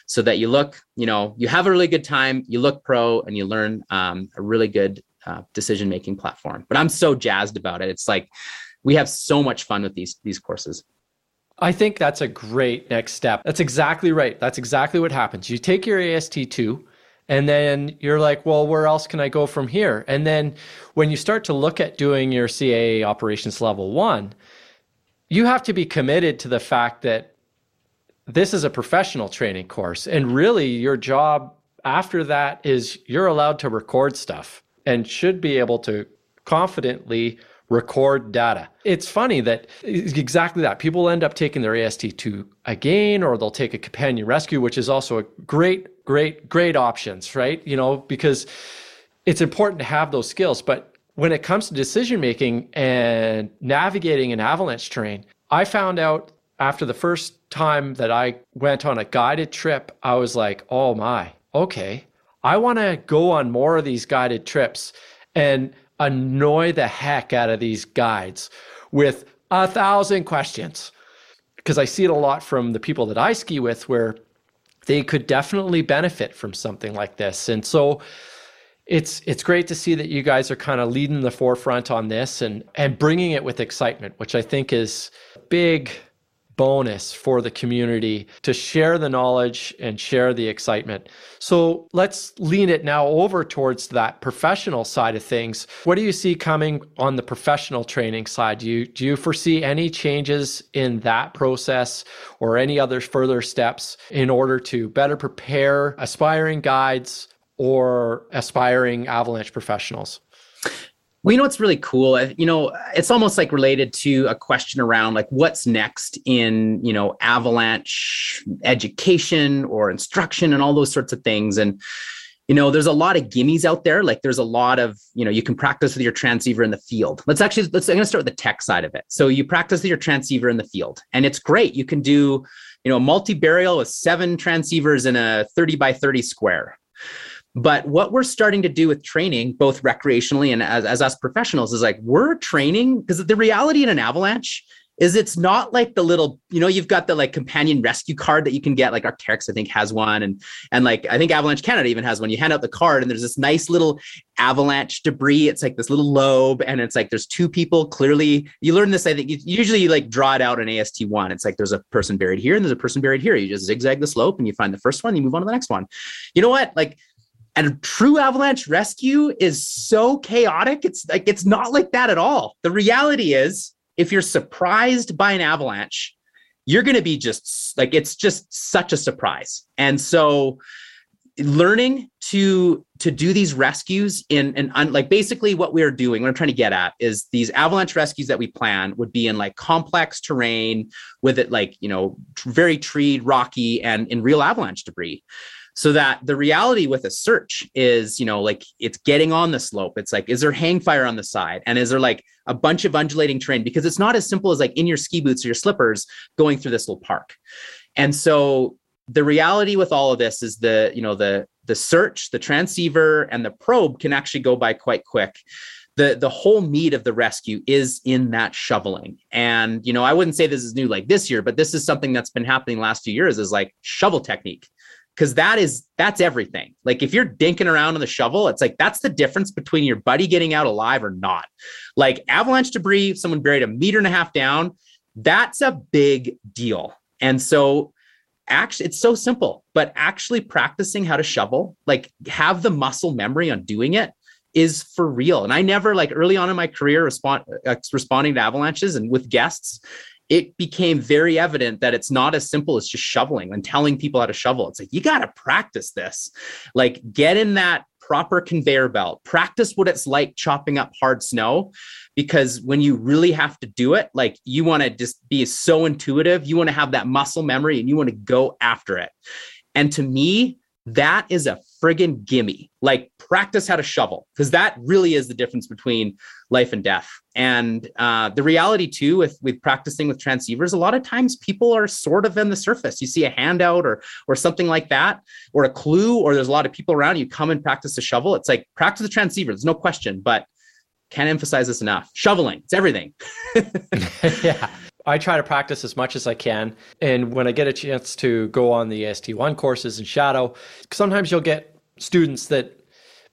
S1: so that you look, you know, you have a really good time, you look pro, and you learn um, a really good uh, decision making platform. But I'm so jazzed about it. It's like we have so much fun with these these courses.
S2: I think that's a great next step. That's exactly right. That's exactly what happens. You take your AST2 and then you're like, well, where else can I go from here? And then when you start to look at doing your CAA operations level one, you have to be committed to the fact that this is a professional training course. And really, your job after that is you're allowed to record stuff and should be able to confidently record data. It's funny that exactly that. People end up taking their AST2 again, or they'll take a companion rescue, which is also a great, great, great options, right? You know, because it's important to have those skills. But when it comes to decision making and navigating an avalanche terrain, I found out after the first time that I went on a guided trip, I was like, oh my, okay, I want to go on more of these guided trips. And annoy the heck out of these guides with a thousand questions. Because I see it a lot from the people that I ski with where they could definitely benefit from something like this. And so it's it's great to see that you guys are kind of leading the forefront on this and and bringing it with excitement, which I think is big bonus for the community to share the knowledge and share the excitement. So let's lean it now over towards that professional side of things. What do you see coming on the professional training side? Do you do you foresee any changes in that process or any other further steps in order to better prepare aspiring guides or aspiring avalanche professionals?
S1: Well, you know what's really cool? You know, it's almost like related to a question around like what's next in, you know, avalanche education or instruction and all those sorts of things. And, you know, there's a lot of gimmies out there. Like there's a lot of, you know, you can practice with your transceiver in the field. Let's actually, let's, I'm going to start with the tech side of it. So you practice with your transceiver in the field and it's great. You can do, you know, a multi-burial with seven transceivers in a 30 by 30 square but what we're starting to do with training, both recreationally and as, as us professionals, is like we're training because the reality in an avalanche is it's not like the little, you know, you've got the like companion rescue card that you can get, like Arc'teryx, I think, has one. And and like I think Avalanche Canada even has one. You hand out the card and there's this nice little avalanche debris. It's like this little lobe, and it's like there's two people clearly. You learn this, I think you, usually you like draw it out in AST one. It's like there's a person buried here and there's a person buried here. You just zigzag the slope and you find the first one, you move on to the next one. You know what? Like and true avalanche rescue is so chaotic. It's like it's not like that at all. The reality is, if you're surprised by an avalanche, you're going to be just like it's just such a surprise. And so learning to to do these rescues in and like basically what we're doing what i'm trying to get at is these avalanche rescues that we plan would be in like complex terrain with it like you know very treed rocky and in real avalanche debris so that the reality with a search is you know like it's getting on the slope. It's like is there hang fire on the side? And is there like a bunch of undulating terrain? Because it's not as simple as like in your ski boots or your slippers going through this little park. And so the reality with all of this is the you know the the search the transceiver and the probe can actually go by quite quick. The the whole meat of the rescue is in that shoveling. And you know i wouldn't say this is new like this year but this is something that's been happening last few years is like shovel technique because that is that's everything. Like if you're dinking around on the shovel it's like that's the difference between your buddy getting out alive or not. Like avalanche debris someone buried a meter and a half down that's a big deal. And so actually it's so simple but actually practicing how to shovel like have the muscle memory on doing it is for real. And i never like early on in my career respond uh, responding to avalanches and with guests it became very evident that it's not as simple as just shoveling and telling people how to shovel. It's like, you got to practice this. Like, get in that proper conveyor belt, practice what it's like chopping up hard snow. Because when you really have to do it, like, you want to just be so intuitive, you want to have that muscle memory and you want to go after it. And to me, that is a friggin' gimme. Like practice how to shovel, because that really is the difference between life and death. And uh, the reality too, with with practicing with transceivers, a lot of times people are sort of in the surface. You see a handout or or something like that, or a clue, or there's a lot of people around. You come and practice the shovel. It's like practice the transceiver. There's no question, but can't emphasize this enough. Shoveling, it's everything. *laughs* *laughs*
S2: yeah. I try to practice as much as I can. And when I get a chance to go on the AST1 courses in shadow, sometimes you'll get students that,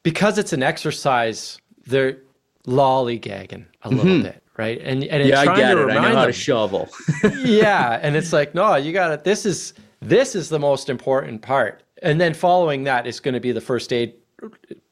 S2: because it's an exercise, they're lollygagging a little mm-hmm. bit, right? And and
S1: yeah, I get it. I know how them, to shovel. *laughs*
S2: yeah, and it's like, no, you got it. This is this is the most important part. And then following that is going to be the first aid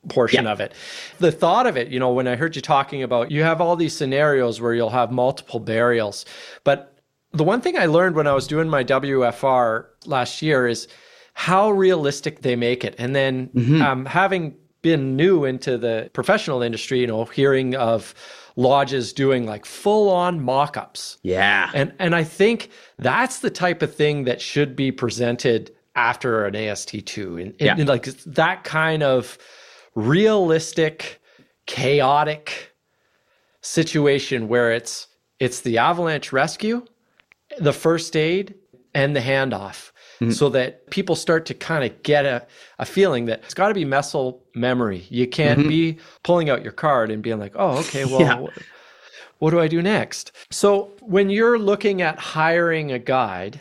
S2: portion yeah. of it. The thought of it, you know, when I heard you talking about you have all these scenarios where you'll have multiple burials, but the one thing I learned when I was doing my WFR last year is how realistic they make it. And then mm-hmm. um, having been new into the professional industry, you know, hearing of lodges doing like full on mock-ups.
S1: Yeah.
S2: And and I think that's the type of thing that should be presented after an AST2 and, yeah. like that kind of realistic, chaotic situation where it's it's the avalanche rescue, the first aid, and the handoff. mm-hmm. so that people start to kind of get a, a feeling that it's got to be muscle memory. You can't mm-hmm. be pulling out your card and being like, oh, okay, well, yeah. what, what do I do next? So when you're looking at hiring a guide,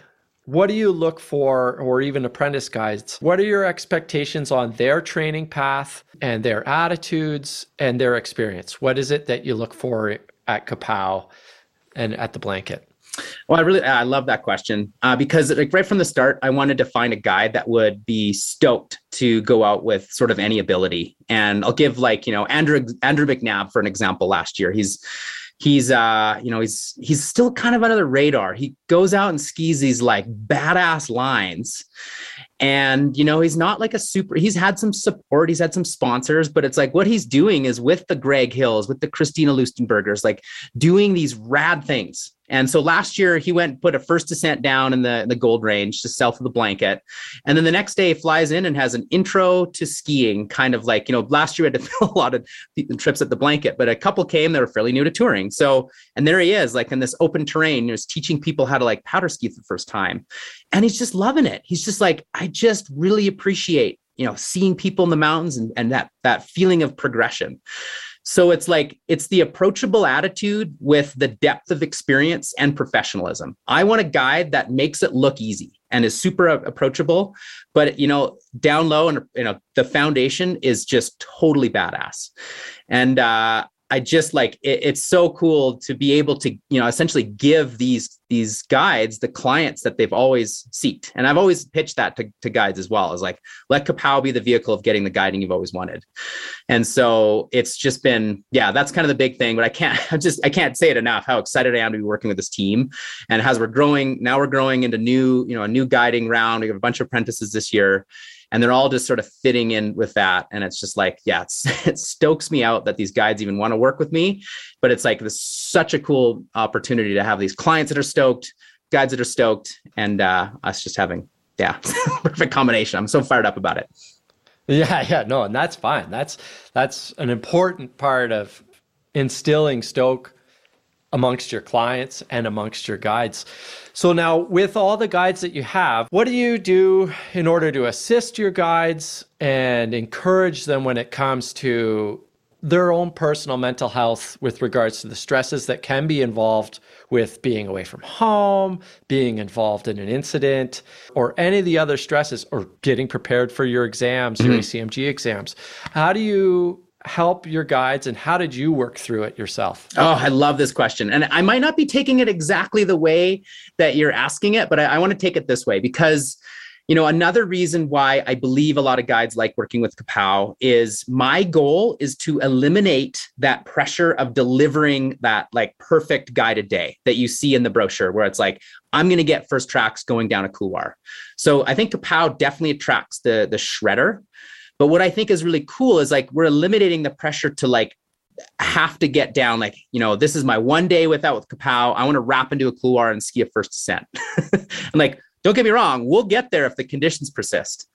S2: what do you look for, or even apprentice guides? What are your expectations on their training path and their attitudes and their experience? What is it that you look for at CAPOW and at the blanket?
S1: Well, I really I love that question uh, because like right from the start, I wanted to find a guide that would be stoked to go out with sort of any ability. And I'll give like you know Andrew Andrew McNabb for an example. Last year, he's he's uh you know he's he's still kind of under the radar. He goes out and skis these like badass lines, and you know he's not like a super he's had some support he's had some sponsors but it's like what he's doing is with the greg hills with the christina lustenbergers like doing these rad things and so last year he went put a first descent down in the, the gold range just south of the blanket. And then the next day flies in and has an intro to skiing, kind of like, you know, last year we had to *laughs* fill a lot of trips at the blanket, but a couple came that were fairly new to touring. So, and there he is, like in this open terrain, he was teaching people how to like powder ski for the first time. And he's just loving it. He's just like, I just really appreciate, you know, seeing people in the mountains and, and that that feeling of progression. So it's like it's the approachable attitude with the depth of experience and professionalism. I want a guide that makes it look easy and is super approachable, but you know, down low and you know, the foundation is just totally badass. And uh, I just like it, it's so cool to be able to you know essentially give these these guides the clients that they've always seeked. And I've always pitched that to, to guides as well as like let CAPOW be the vehicle of getting the guiding you've always wanted. And so it's just been yeah that's kind of the big thing but I can't *laughs* I just I can't say it enough how excited I am to be working with this team. And as we're growing now we're growing into new you know a new guiding round. We have a bunch of apprentices this year and they're all just sort of fitting in with that. And it's just like yeah *laughs* it stokes me out that these guides even want to work with me. But it's like this such a cool opportunity to have these clients that are stoked guides that are stoked and uh, us just having yeah *laughs* perfect combination. I'm so fired up about it.
S2: Yeah *laughs* yeah no and that's fine. That's that's an important part of instilling stoke amongst your clients and amongst your guides. So now with all the guides that you have, what do you do in order to assist your guides and encourage them when it comes to their own personal mental health with regards to the stresses that can be involved with being away from home, being involved in an incident, or any of the other stresses, or getting prepared for your exams, mm-hmm. your ACMG exams. How do you help your guides and how did you work through it yourself?
S1: Oh, I love this question. And I might not be taking it exactly the way that you're asking it, but I, I want to take it this way because you know another reason why i believe a lot of guides like working with CAPOW is my goal is to eliminate that pressure of delivering that like perfect guided day that you see in the brochure where it's like i'm going to get first tracks going down a couloir so i think CAPOW definitely attracts the the shredder but what I think is really cool is like we're eliminating the pressure to like have to get down like you know this is my one day without with CAPOW. I want to wrap into a couloir and ski a first descent and *laughs* like don't get me wrong we'll get there if the conditions persist.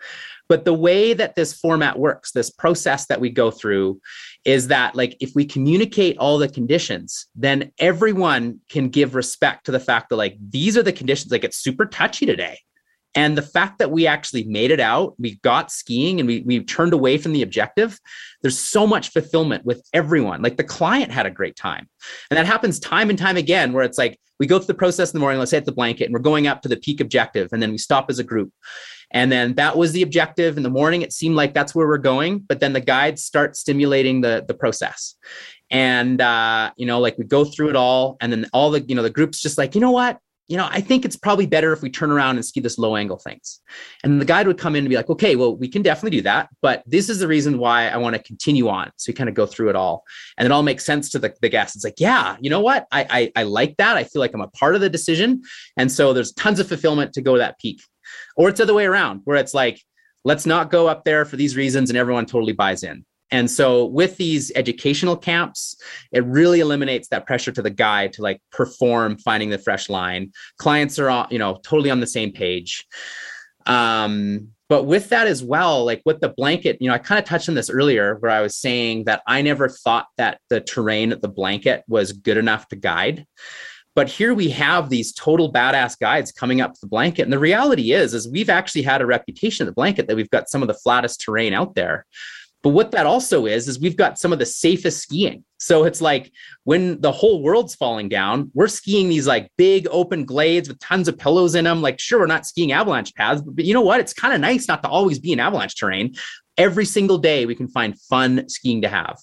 S1: But the way that this format works this process that we go through is that like if we communicate all the conditions then everyone can give respect to the fact that like these are the conditions like it's super touchy today and the fact that we actually made it out, we got skiing and we, we turned away from the objective, there's so much fulfillment with everyone. Like the client had a great time. And that happens time and time again, where it's like we go through the process in the morning, let's say at the blanket, and we're going up to the peak objective, and then we stop as a group. And then that was the objective in the morning. It seemed like that's where we're going, but then the guides start stimulating the, the process. And uh, you know, like we go through it all, and then all the, you know, the group's just like, you know what? You know, I think it's probably better if we turn around and ski this low angle things. And the guide would come in and be like, okay, well, we can definitely do that, but this is the reason why I want to continue on. So we kind of go through it all and it all makes sense to the, the guests. It's like, yeah, you know what? I, I, I like that. I feel like I'm a part of the decision. And so there's tons of fulfillment to go that peak. Or it's the other way around where it's like, let's not go up there for these reasons and everyone totally buys in. And so with these educational camps, it really eliminates that pressure to the guide to like perform finding the fresh line. Clients are all, you know, totally on the same page. Um, but with that as well, like with the blanket, you know, I kind of touched on this earlier where I was saying that I never thought that the terrain at the blanket was good enough to guide. but here we have these total badass guides coming up the blanket. And the reality is, is we've actually had a reputation of the blanket that we've got some of the flattest terrain out there. But what that also is, is we've got some of the safest skiing. So it's like when the whole world's falling down, we're skiing these like big open glades with tons of pillows in them. Like, sure, we're not skiing avalanche paths, but you know what? It's kind of nice not to always be in avalanche terrain every single day we can find fun skiing to have.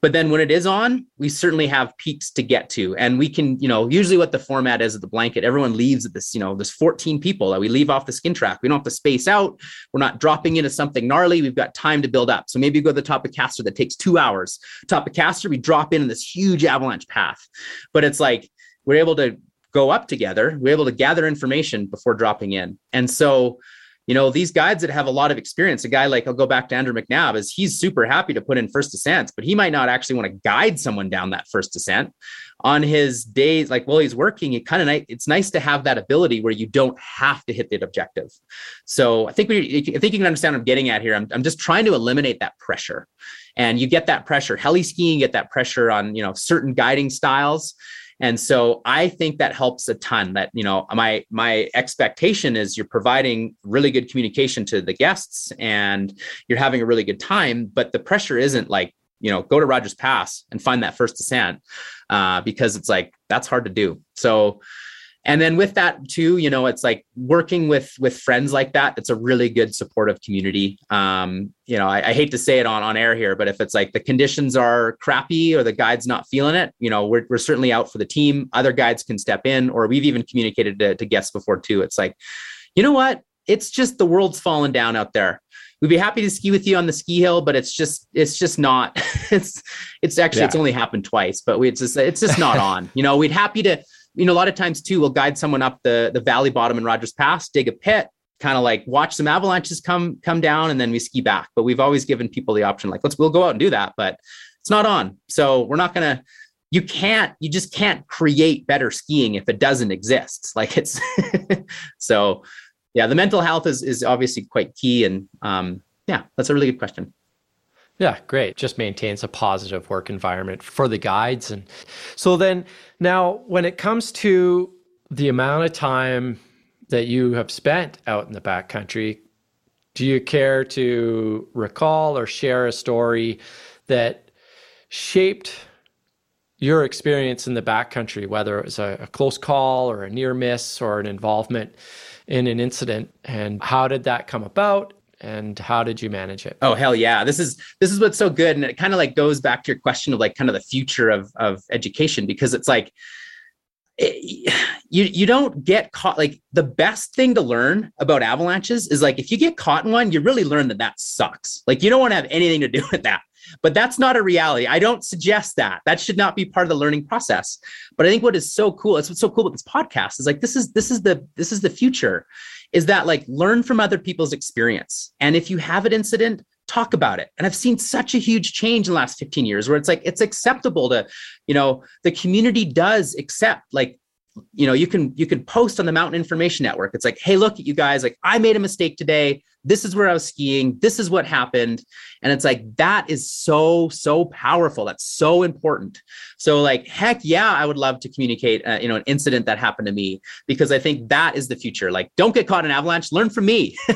S1: But then when it is on we certainly have peaks to get to. And we can you know usually what the format is at the blanket everyone leaves at this you know there's 14 people that we leave off the skin track. We don't have to space out. We're not dropping into something gnarly. We've got time to build up. So maybe you go to the top of caster that takes two hours. Top of caster we drop in this huge avalanche path. But it's like we're able to go up together. We're able to gather information before dropping in. And so you know, these guides that have a lot of experience, a guy like I'll go back to Andrew McNabb, is he's super happy to put in first descents, but he might not actually want to guide someone down that first descent on his days. Like while he's working, it kind of nice. It's nice to have that ability where you don't have to hit the objective. So I think we, I think you can understand what I'm getting at here. I'm, I'm just trying to eliminate that pressure, and you get that pressure. Heli skiing, get that pressure on you know certain guiding styles and so I think that helps a ton. That you know, my my expectation is you're providing really good communication to the guests and you're having a really good time, but the pressure isn't like you know go to Rogers Pass and find that first descent uh, because it's like that's hard to do. So and then with that too you know it's like working with with friends like that it's a really good supportive community. Um you know I, I, hate to say it on on air here but if it's like the conditions are crappy or the guide's not feeling it you know we're, we're certainly out for the team. Other guides can step in or we've even communicated to, to guests before too. It's like you know what? It's just the world's falling down out there. We'd be happy to ski with you on the ski hill but it's just it's just not *laughs* it's it's actually yeah. it's only happened twice but we it's just it's just not *laughs* on. You know we'd happy to you know, a lot of times too, we'll guide someone up the the valley bottom in Rogers Pass, dig a pit, kind of like watch some avalanches come come down, and then we ski back. But we've always given people the option, like, let's we'll go out and do that, but it's not on. So we're not gonna. You can't. You just can't create better skiing if it doesn't exist. *laughs* Like it's so. Yeah, the mental health is is obviously quite key, and um, yeah, that's a really good question.
S2: Yeah, great. Just maintains a positive work environment for the guides. And so then now when it comes to the amount of time that you have spent out in the backcountry, do you care to recall or share a story that shaped your experience in the backcountry, whether it was a, a close call or a near miss or an involvement in an incident? And how did that come about? And how did you manage it?
S1: Oh hell yeah. This is this is what's so good. And it kind of like goes back to your question of like kind of the future of of education because it's like it, you you don't get caught like the best thing to learn about avalanches is like if you get caught in one you really learn that that sucks. Like you don't want to have anything to do *laughs* with that but that's not a reality i don't suggest that that should not be part of the learning process but i think what is so cool it's what's so cool about this podcast is like this is this is the this is the future is that like learn from other people's experience. And if you have an incident, talk about it. And I've seen such a huge change in the last 15 years where it's like it's acceptable to, you know, the community does accept like you know you can you can post on the mountain information network. It's like hey look at you guys. Like i made a mistake today. This is where i was skiing. This is what happened. And it's like that is so so powerful. That's so important. So like heck yeah i would love to communicate uh, you know an incident that happened to me because i think that is the future. Like don't get caught in avalanche. Learn from me. *laughs*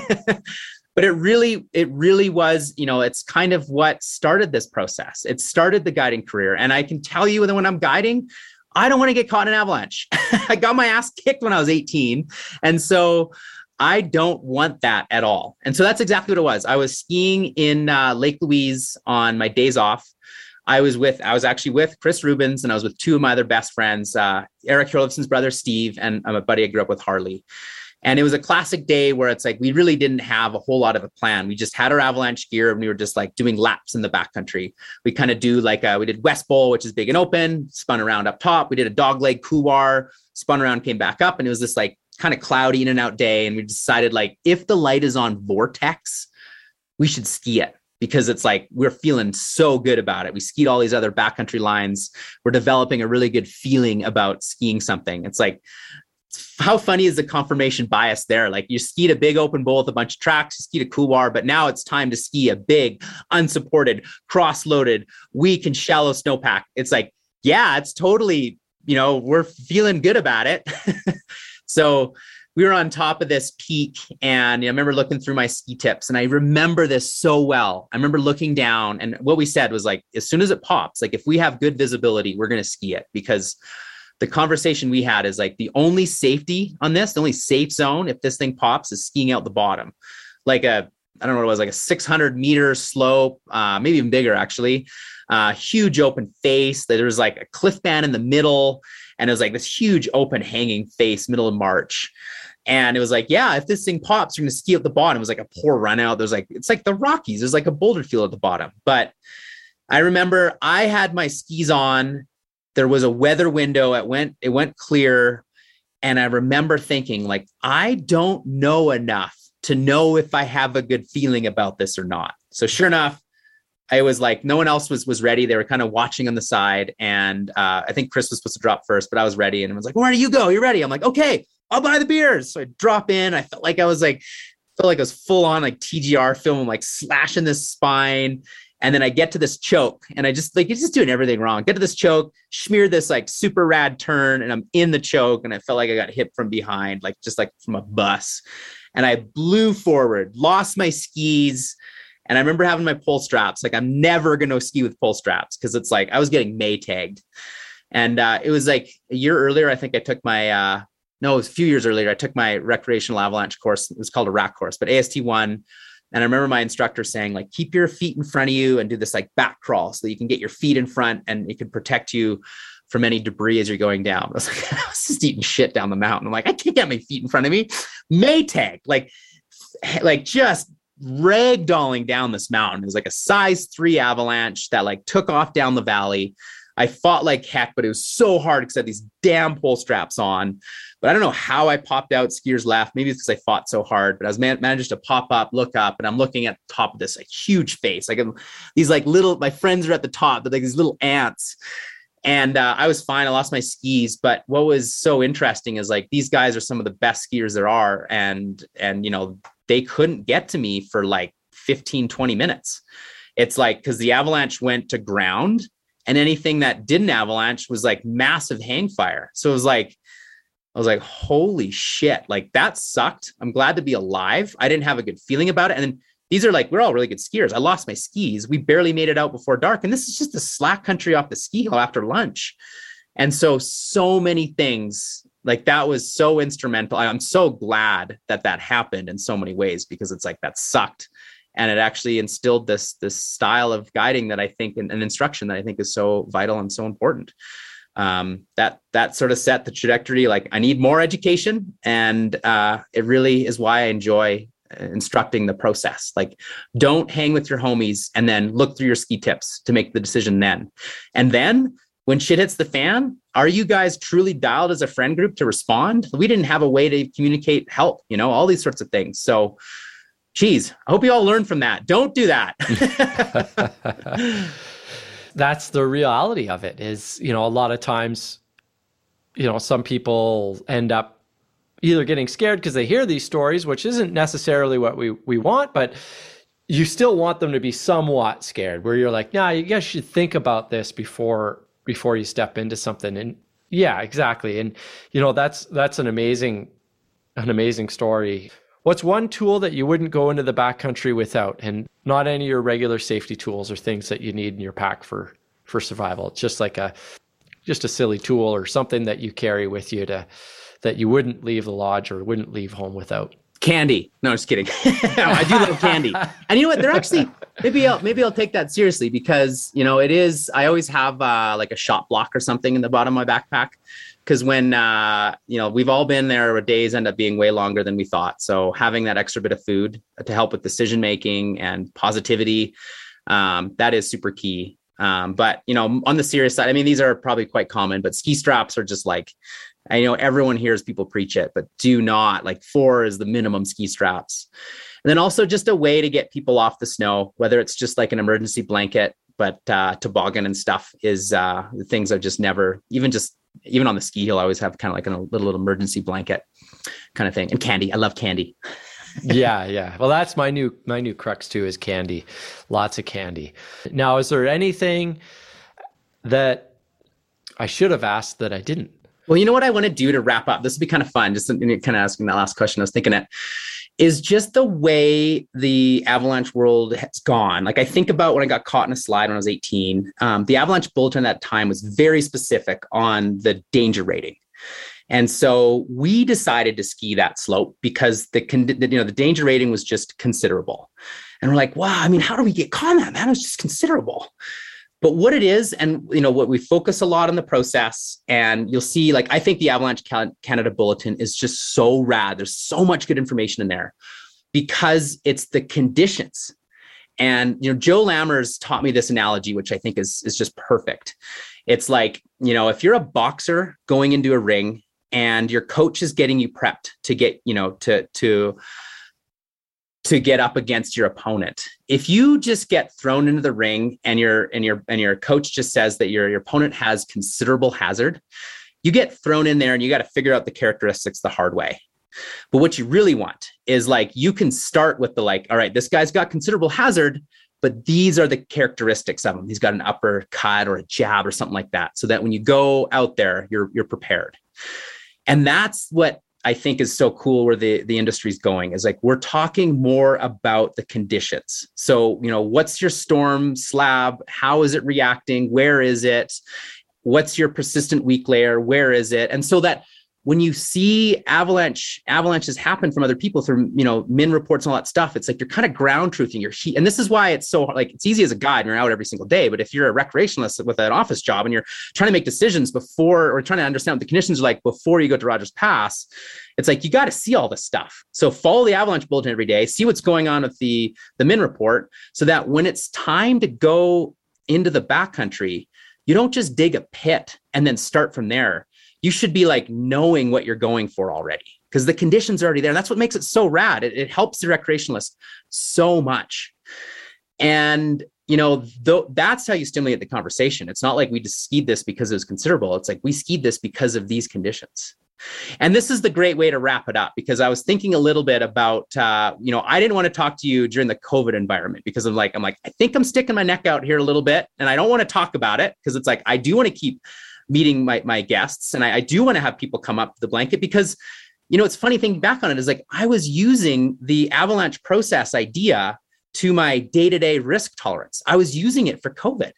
S1: But it really it really was you know it's kind of what started this process. It started the guiding career. And i can tell you that when i'm guiding I don't want to get caught in an avalanche. *laughs* I got my ass kicked when I was 18. And so I don't want that at all. And so that's exactly what it was. I was skiing in uh, Lake Louise on my days off. I was with, I was actually with Chris Rubens and I was with two of my other best friends, uh, Eric Hjorleifson's brother, Steve, and I'm a buddy I grew up with, Harley. And it was a classic day where it's like we really didn't have a whole lot of a plan. We just had our avalanche gear and we were just like doing laps in the backcountry. We kind of do like a, we did West Bowl, which is big and open, spun around up top. We did a dog leg couloir, spun around, came back up, and it was this like kind of cloudy in and out day. And we decided like if the light is on vortex, we should ski it because it's like we're feeling so good about it. We skied all these other backcountry lines. We're developing a really good feeling about skiing something. It's like how funny is the confirmation bias there? Like you skied a big open bowl with a bunch of tracks, you skied a couloir, but now it's time to ski a big, unsupported, cross-loaded, weak and shallow snowpack. It's like, yeah, it's totally you know, we're feeling good about it. *laughs* so we were on top of this peak and I remember looking through my ski tips and I remember this so well. I remember looking down and what we said was like, as soon as it pops, like if we have good visibility, we're going to ski it because the conversation we had is like the only safety on this, the only safe zone if this thing pops is skiing out the bottom. Like a, I don't know what it was, like a 600 meter slope, uh, maybe even bigger actually. Uh, huge open face. There was like a cliff band in the middle, and it was like this huge open hanging face, middle of March. And it was like, yeah, if this thing pops, you're gonna ski at the bottom. It was like a poor run out. There's like, it's like the Rockies. There's like a boulder field at the bottom. But I remember I had my skis on. There was a weather window. It went, it went clear. And I remember thinking, like, I don't know enough to know if I have a good feeling about this or not. So sure enough, I was like, no one else was was ready. They were kind of watching on the side, and uh, I think Chris was supposed to drop first, but I was ready, and I was like, "Where do you go? You're ready." I'm like, "Okay, I'll buy the beers." So I drop in. I felt like I was like, felt like I was full on like TGR film, like slashing this spine, and then I get to this choke, and I just like you're just doing everything wrong. Get to this choke, smear this like super rad turn, and I'm in the choke, and I felt like I got hit from behind, like just like from a bus, and I blew forward, lost my skis and I remember having my pull straps. Like I'm never going to ski with pull straps because it's like I was getting May tagged. And uh, it was like a year earlier, I think I took my, uh, no, it was a few years earlier. I took my recreational avalanche course. It was called a RAC course, but AST one. And I remember my instructor saying, like, keep your feet in front of you and do this like back crawl so that you can get your feet in front and it can protect you from any debris as you're going down. *laughs* I was like, I was just eating shit down the mountain. I'm like, I can't get my feet in front of me. Maytag, like, like just ragdolling down this mountain. It was like a size three avalanche that like took off down the valley. I fought like heck, but it was so hard because I had these damn pull straps on. But I don't know how I popped out skiers laugh. Maybe it's because I fought so hard, but I was man- managed to pop up, look up, and I'm looking at the top of this like huge face. Like these like little, my friends are at the top, but like these little ants. And uh, I was fine. I lost my skis, but what was so interesting is like these guys are some of the best skiers there are, and and you know they couldn't get to me for like 15, 20 minutes. It's like because the avalanche went to ground and anything that didn't avalanche was like massive hang fire. So it was like, I was like, holy shit, like that sucked. I'm glad to be alive. I didn't have a good feeling about it. And then these are like, we're all really good skiers. I lost my skis. We barely made it out before dark. And this is just the slack country off the ski hill after lunch. And so, so many things like that was so instrumental. I'm so glad that that happened in so many ways because it's like that sucked, and it actually instilled this this style of guiding that I think and, and instruction that I think is so vital and so important. Um, that that sort of set the trajectory. Like I need more education, and uh, it really is why I enjoy uh, instructing the process. Like, don't hang with your homies and then look through your ski tips to make the decision then. And then when shit hits the fan, are you guys truly dialed as a friend group to respond? We didn't have a way to communicate help, you know, all these sorts of things. So, geez, I hope you all learn from that. Don't do that. *laughs* *laughs*
S2: That's the reality of it is, you know, a lot of times, you know, some people end up either getting scared because they hear these stories, which isn't necessarily what we, we want, but you still want them to be somewhat scared where you're like, nah, you guys should think about this before before you step into something and yeah exactly and you know that's that's an amazing an amazing story what's one tool that you wouldn't go into the backcountry without and not any of your regular safety tools or things that you need in your pack for for survival it's just like a just a silly tool or something that you carry with you to that you wouldn't leave the lodge or wouldn't leave home without
S1: candy. No, just kidding. *laughs* I do love candy. And you know what? They're actually maybe I'll maybe I'll take that seriously because you know it is. I always have uh, like a shot block or something in the bottom of my backpack because when uh, you know we've all been there, where days end up being way longer than we thought. So having that extra bit of food to help with decision making and positivity, um, that is super key. Um, but you know, on the serious side, I mean, these are probably quite common, but ski straps are just like I know everyone hears people preach it, but do not like four is the minimum ski straps. And then also just a way to get people off the snow, whether it's just like an emergency blanket, but uh, toboggan and stuff is uh, things I've just never, even just even on the ski hill, I always have kind of like a little, little emergency blanket kind of thing. And candy, I love candy. *laughs*
S2: yeah, yeah. Well, that's my new my new crux too is candy. Lots of candy. Now, is there anything that I should have asked that I didn't.
S1: Well, you know what I want to do to wrap up? This would be kind of fun. Just kind of asking that last question. I was thinking it is just the way the avalanche world has gone. Like I think about when I got caught in a slide when I was 18. Um, the avalanche bulletin at that time was very specific on the danger rating. And so we decided to ski that slope because the, the, you know the danger rating was just considerable. And we're like, wow, I mean, how do we get caught in that? Man, it was just considerable. But what it is, and you know, what we focus a lot on the process, and you'll see, like, I think the Avalanche Canada Bulletin is just so rad. There's so much good information in there because it's the conditions. And you know, Joe Lammers taught me this analogy, which I think is is just perfect. It's like, you know, if you're a boxer going into a ring and your coach is getting you prepped to get, you know, to to to get up against your opponent. If you just get thrown into the ring and your and your and your coach just says that your, your opponent has considerable hazard, you get thrown in there and you got to figure out the characteristics the hard way. But what you really want is like you can start with the like, all right, this guy's got considerable hazard, but these are the characteristics of him. He's got an uppercut or a jab or something like that. So that when you go out there, you're you're prepared. And that's what I think is so cool where the the industry's going is like we're talking more about the conditions. So, you know, what's your storm slab? How is it reacting? Where is it? What's your persistent weak layer? Where is it? And so that when you see avalanche avalanches happen from other people through you know MIN reports and all that stuff it's like you're kind of ground truthing your sheet and this is why it's so like it's easy as a guide and you're out every single day but if you're a recreationalist with an office job and you're trying to make decisions before or trying to understand what the conditions are like before you go to rogers pass it's like you got to see all this stuff. So follow the avalanche bulletin every day see what's going on with the the MIN report so that when it's time to go into the backcountry you don't just dig a pit and then start from there you should be like knowing what you're going for already because the conditions are already there. And that's what makes it so rad. It, it helps the recreationalist so much. And you know, th- that's how you stimulate the conversation. It's not like we just skied this because it was considerable. It's like we skied this because of these conditions. And this is the great way to wrap it up because I was thinking a little bit about, uh, you know, I didn't want to talk to you during the COVID environment because I'm like, I'm like, I think I'm sticking my neck out here a little bit, and I don't want to talk about it because it's like I do want to keep meeting my, my guests. And I, I do want to have people come up the blanket because, you know, it's funny thinking back on it is like I was using the avalanche process idea to my day to day risk tolerance. I was using it for COVID.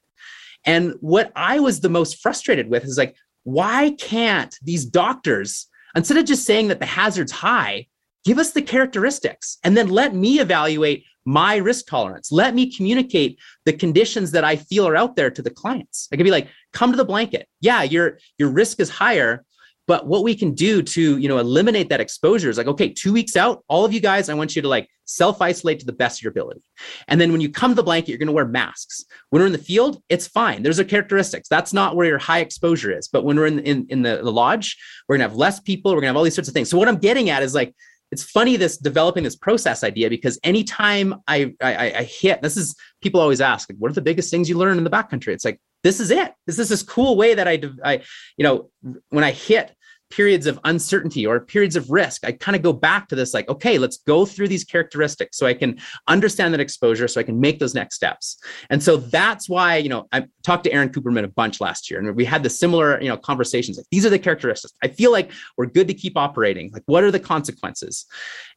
S1: And what I was the most frustrated with is like, why can't these doctors, instead of just saying that the hazard's high, give us the characteristics and then let me evaluate my risk tolerance. Let me communicate the conditions that I feel are out there to the clients. I could be like, come to the blanket. Yeah, your your risk is higher, but what we can do to you know eliminate that exposure is like, okay, two weeks out, all of you guys, I want you to like self isolate to the best of your ability. And then when you come to the blanket, you're going to wear masks. When we're in the field, it's fine. There's a characteristics. That's not where your high exposure is. But when we're in in, in the, the lodge, we're going to have less people. We're going to have all these sorts of things. So what I'm getting at is like it's funny this developing this process idea because anytime I, I, I hit this is people always ask what are the biggest things you learn in the backcountry? It's like this is it. This is this cool way that I, I you know when I hit periods of uncertainty or periods of risk, I kind of go back to this like, okay, let's go through these characteristics so I can understand that exposure so I can make those next steps. And so that's why, you know, I talked to Aaron Cooperman a bunch last year and we had the similar, you know, conversations. Like, these are the characteristics. I feel like we're good to keep operating. Like, what are the consequences?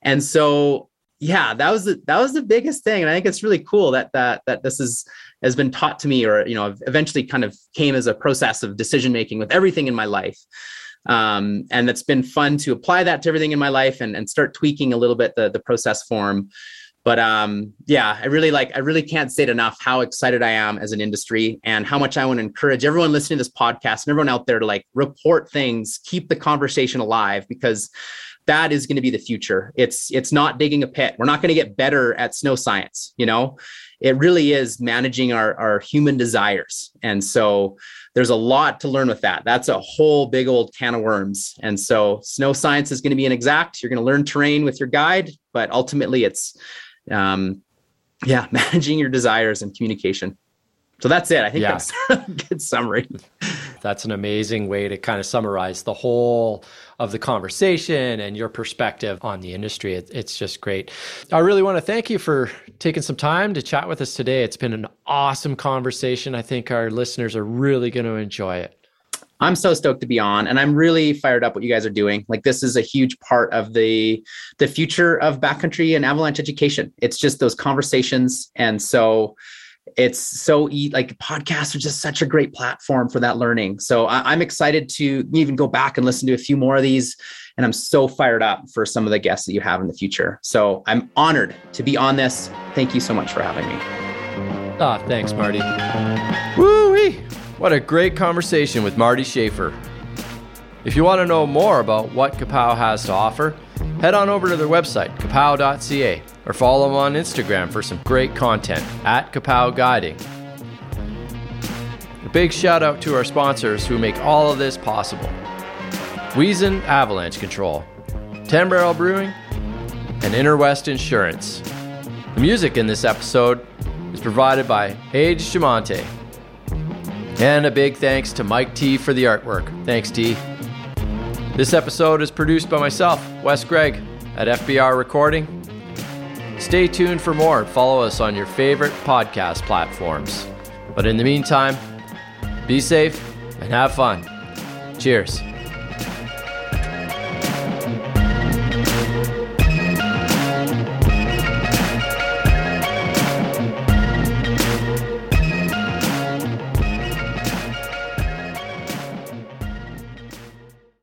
S1: And so yeah, that was the, that was the biggest thing, and I think it's really cool that that that this is has been taught to me, or you know, eventually kind of came as a process of decision making with everything in my life um, and it's been fun to apply that to everything in my life and, and start tweaking a little bit the, the process form. But um, yeah i really like i really can't it enough how excited i am as an industry and how much i want to encourage everyone listening to this podcast and everyone out there to like report things keep the conversation alive because that is going to be the future it's it's not digging a pit we're not going to get better at snow science you know it really is managing our, our human desires and so there's a lot to learn with that. That's a whole big old can of worms. And so snow science is going to be an exact. You're going to learn terrain with your guide, but ultimately it's, um, yeah, *laughs* managing your desires and communication. So that's it. I think yeah. that's *laughs* a good summary.
S2: That's an amazing way to kind of summarize the whole of the conversation and your perspective on the industry. It, it's just great. I really want to thank you for taking some time to chat with us today. It's been an awesome conversation. I think our listeners are really going to enjoy it.
S1: I'm so stoked to be on and I'm really fired up what you guys are doing. Like this is a huge part of the the future of backcountry and avalanche education. It's just those conversations and so it's so e- like podcasts are just such a great platform for that learning. So I, am excited to even go back and listen to a few more of these. And I'm so fired up for some of the guests that you have in the future. So I'm honored to be on this. Thank you so much for having me.
S2: Ah, thanks, Marty. Woo wee! What a great conversation with Marty Schaffer. If you want to know more about what CAPOW has to offer, head on over to their website, capow.ca, or follow them on Instagram for some great content at CAPOW Guiding. A big shout out to our sponsors who make all of this possible Wyssen Avalanche Control, 10 Barrel Brewing, and Interwest Insurance. The music in this episode is provided by Age Diamante. And a big thanks to Mike T for the artwork. Thanks, T. This episode is produced by myself, Wes Gregg, at FBR Recording. Stay tuned for more and follow us on your favorite podcast platforms. But in the meantime, be safe and have fun. Cheers.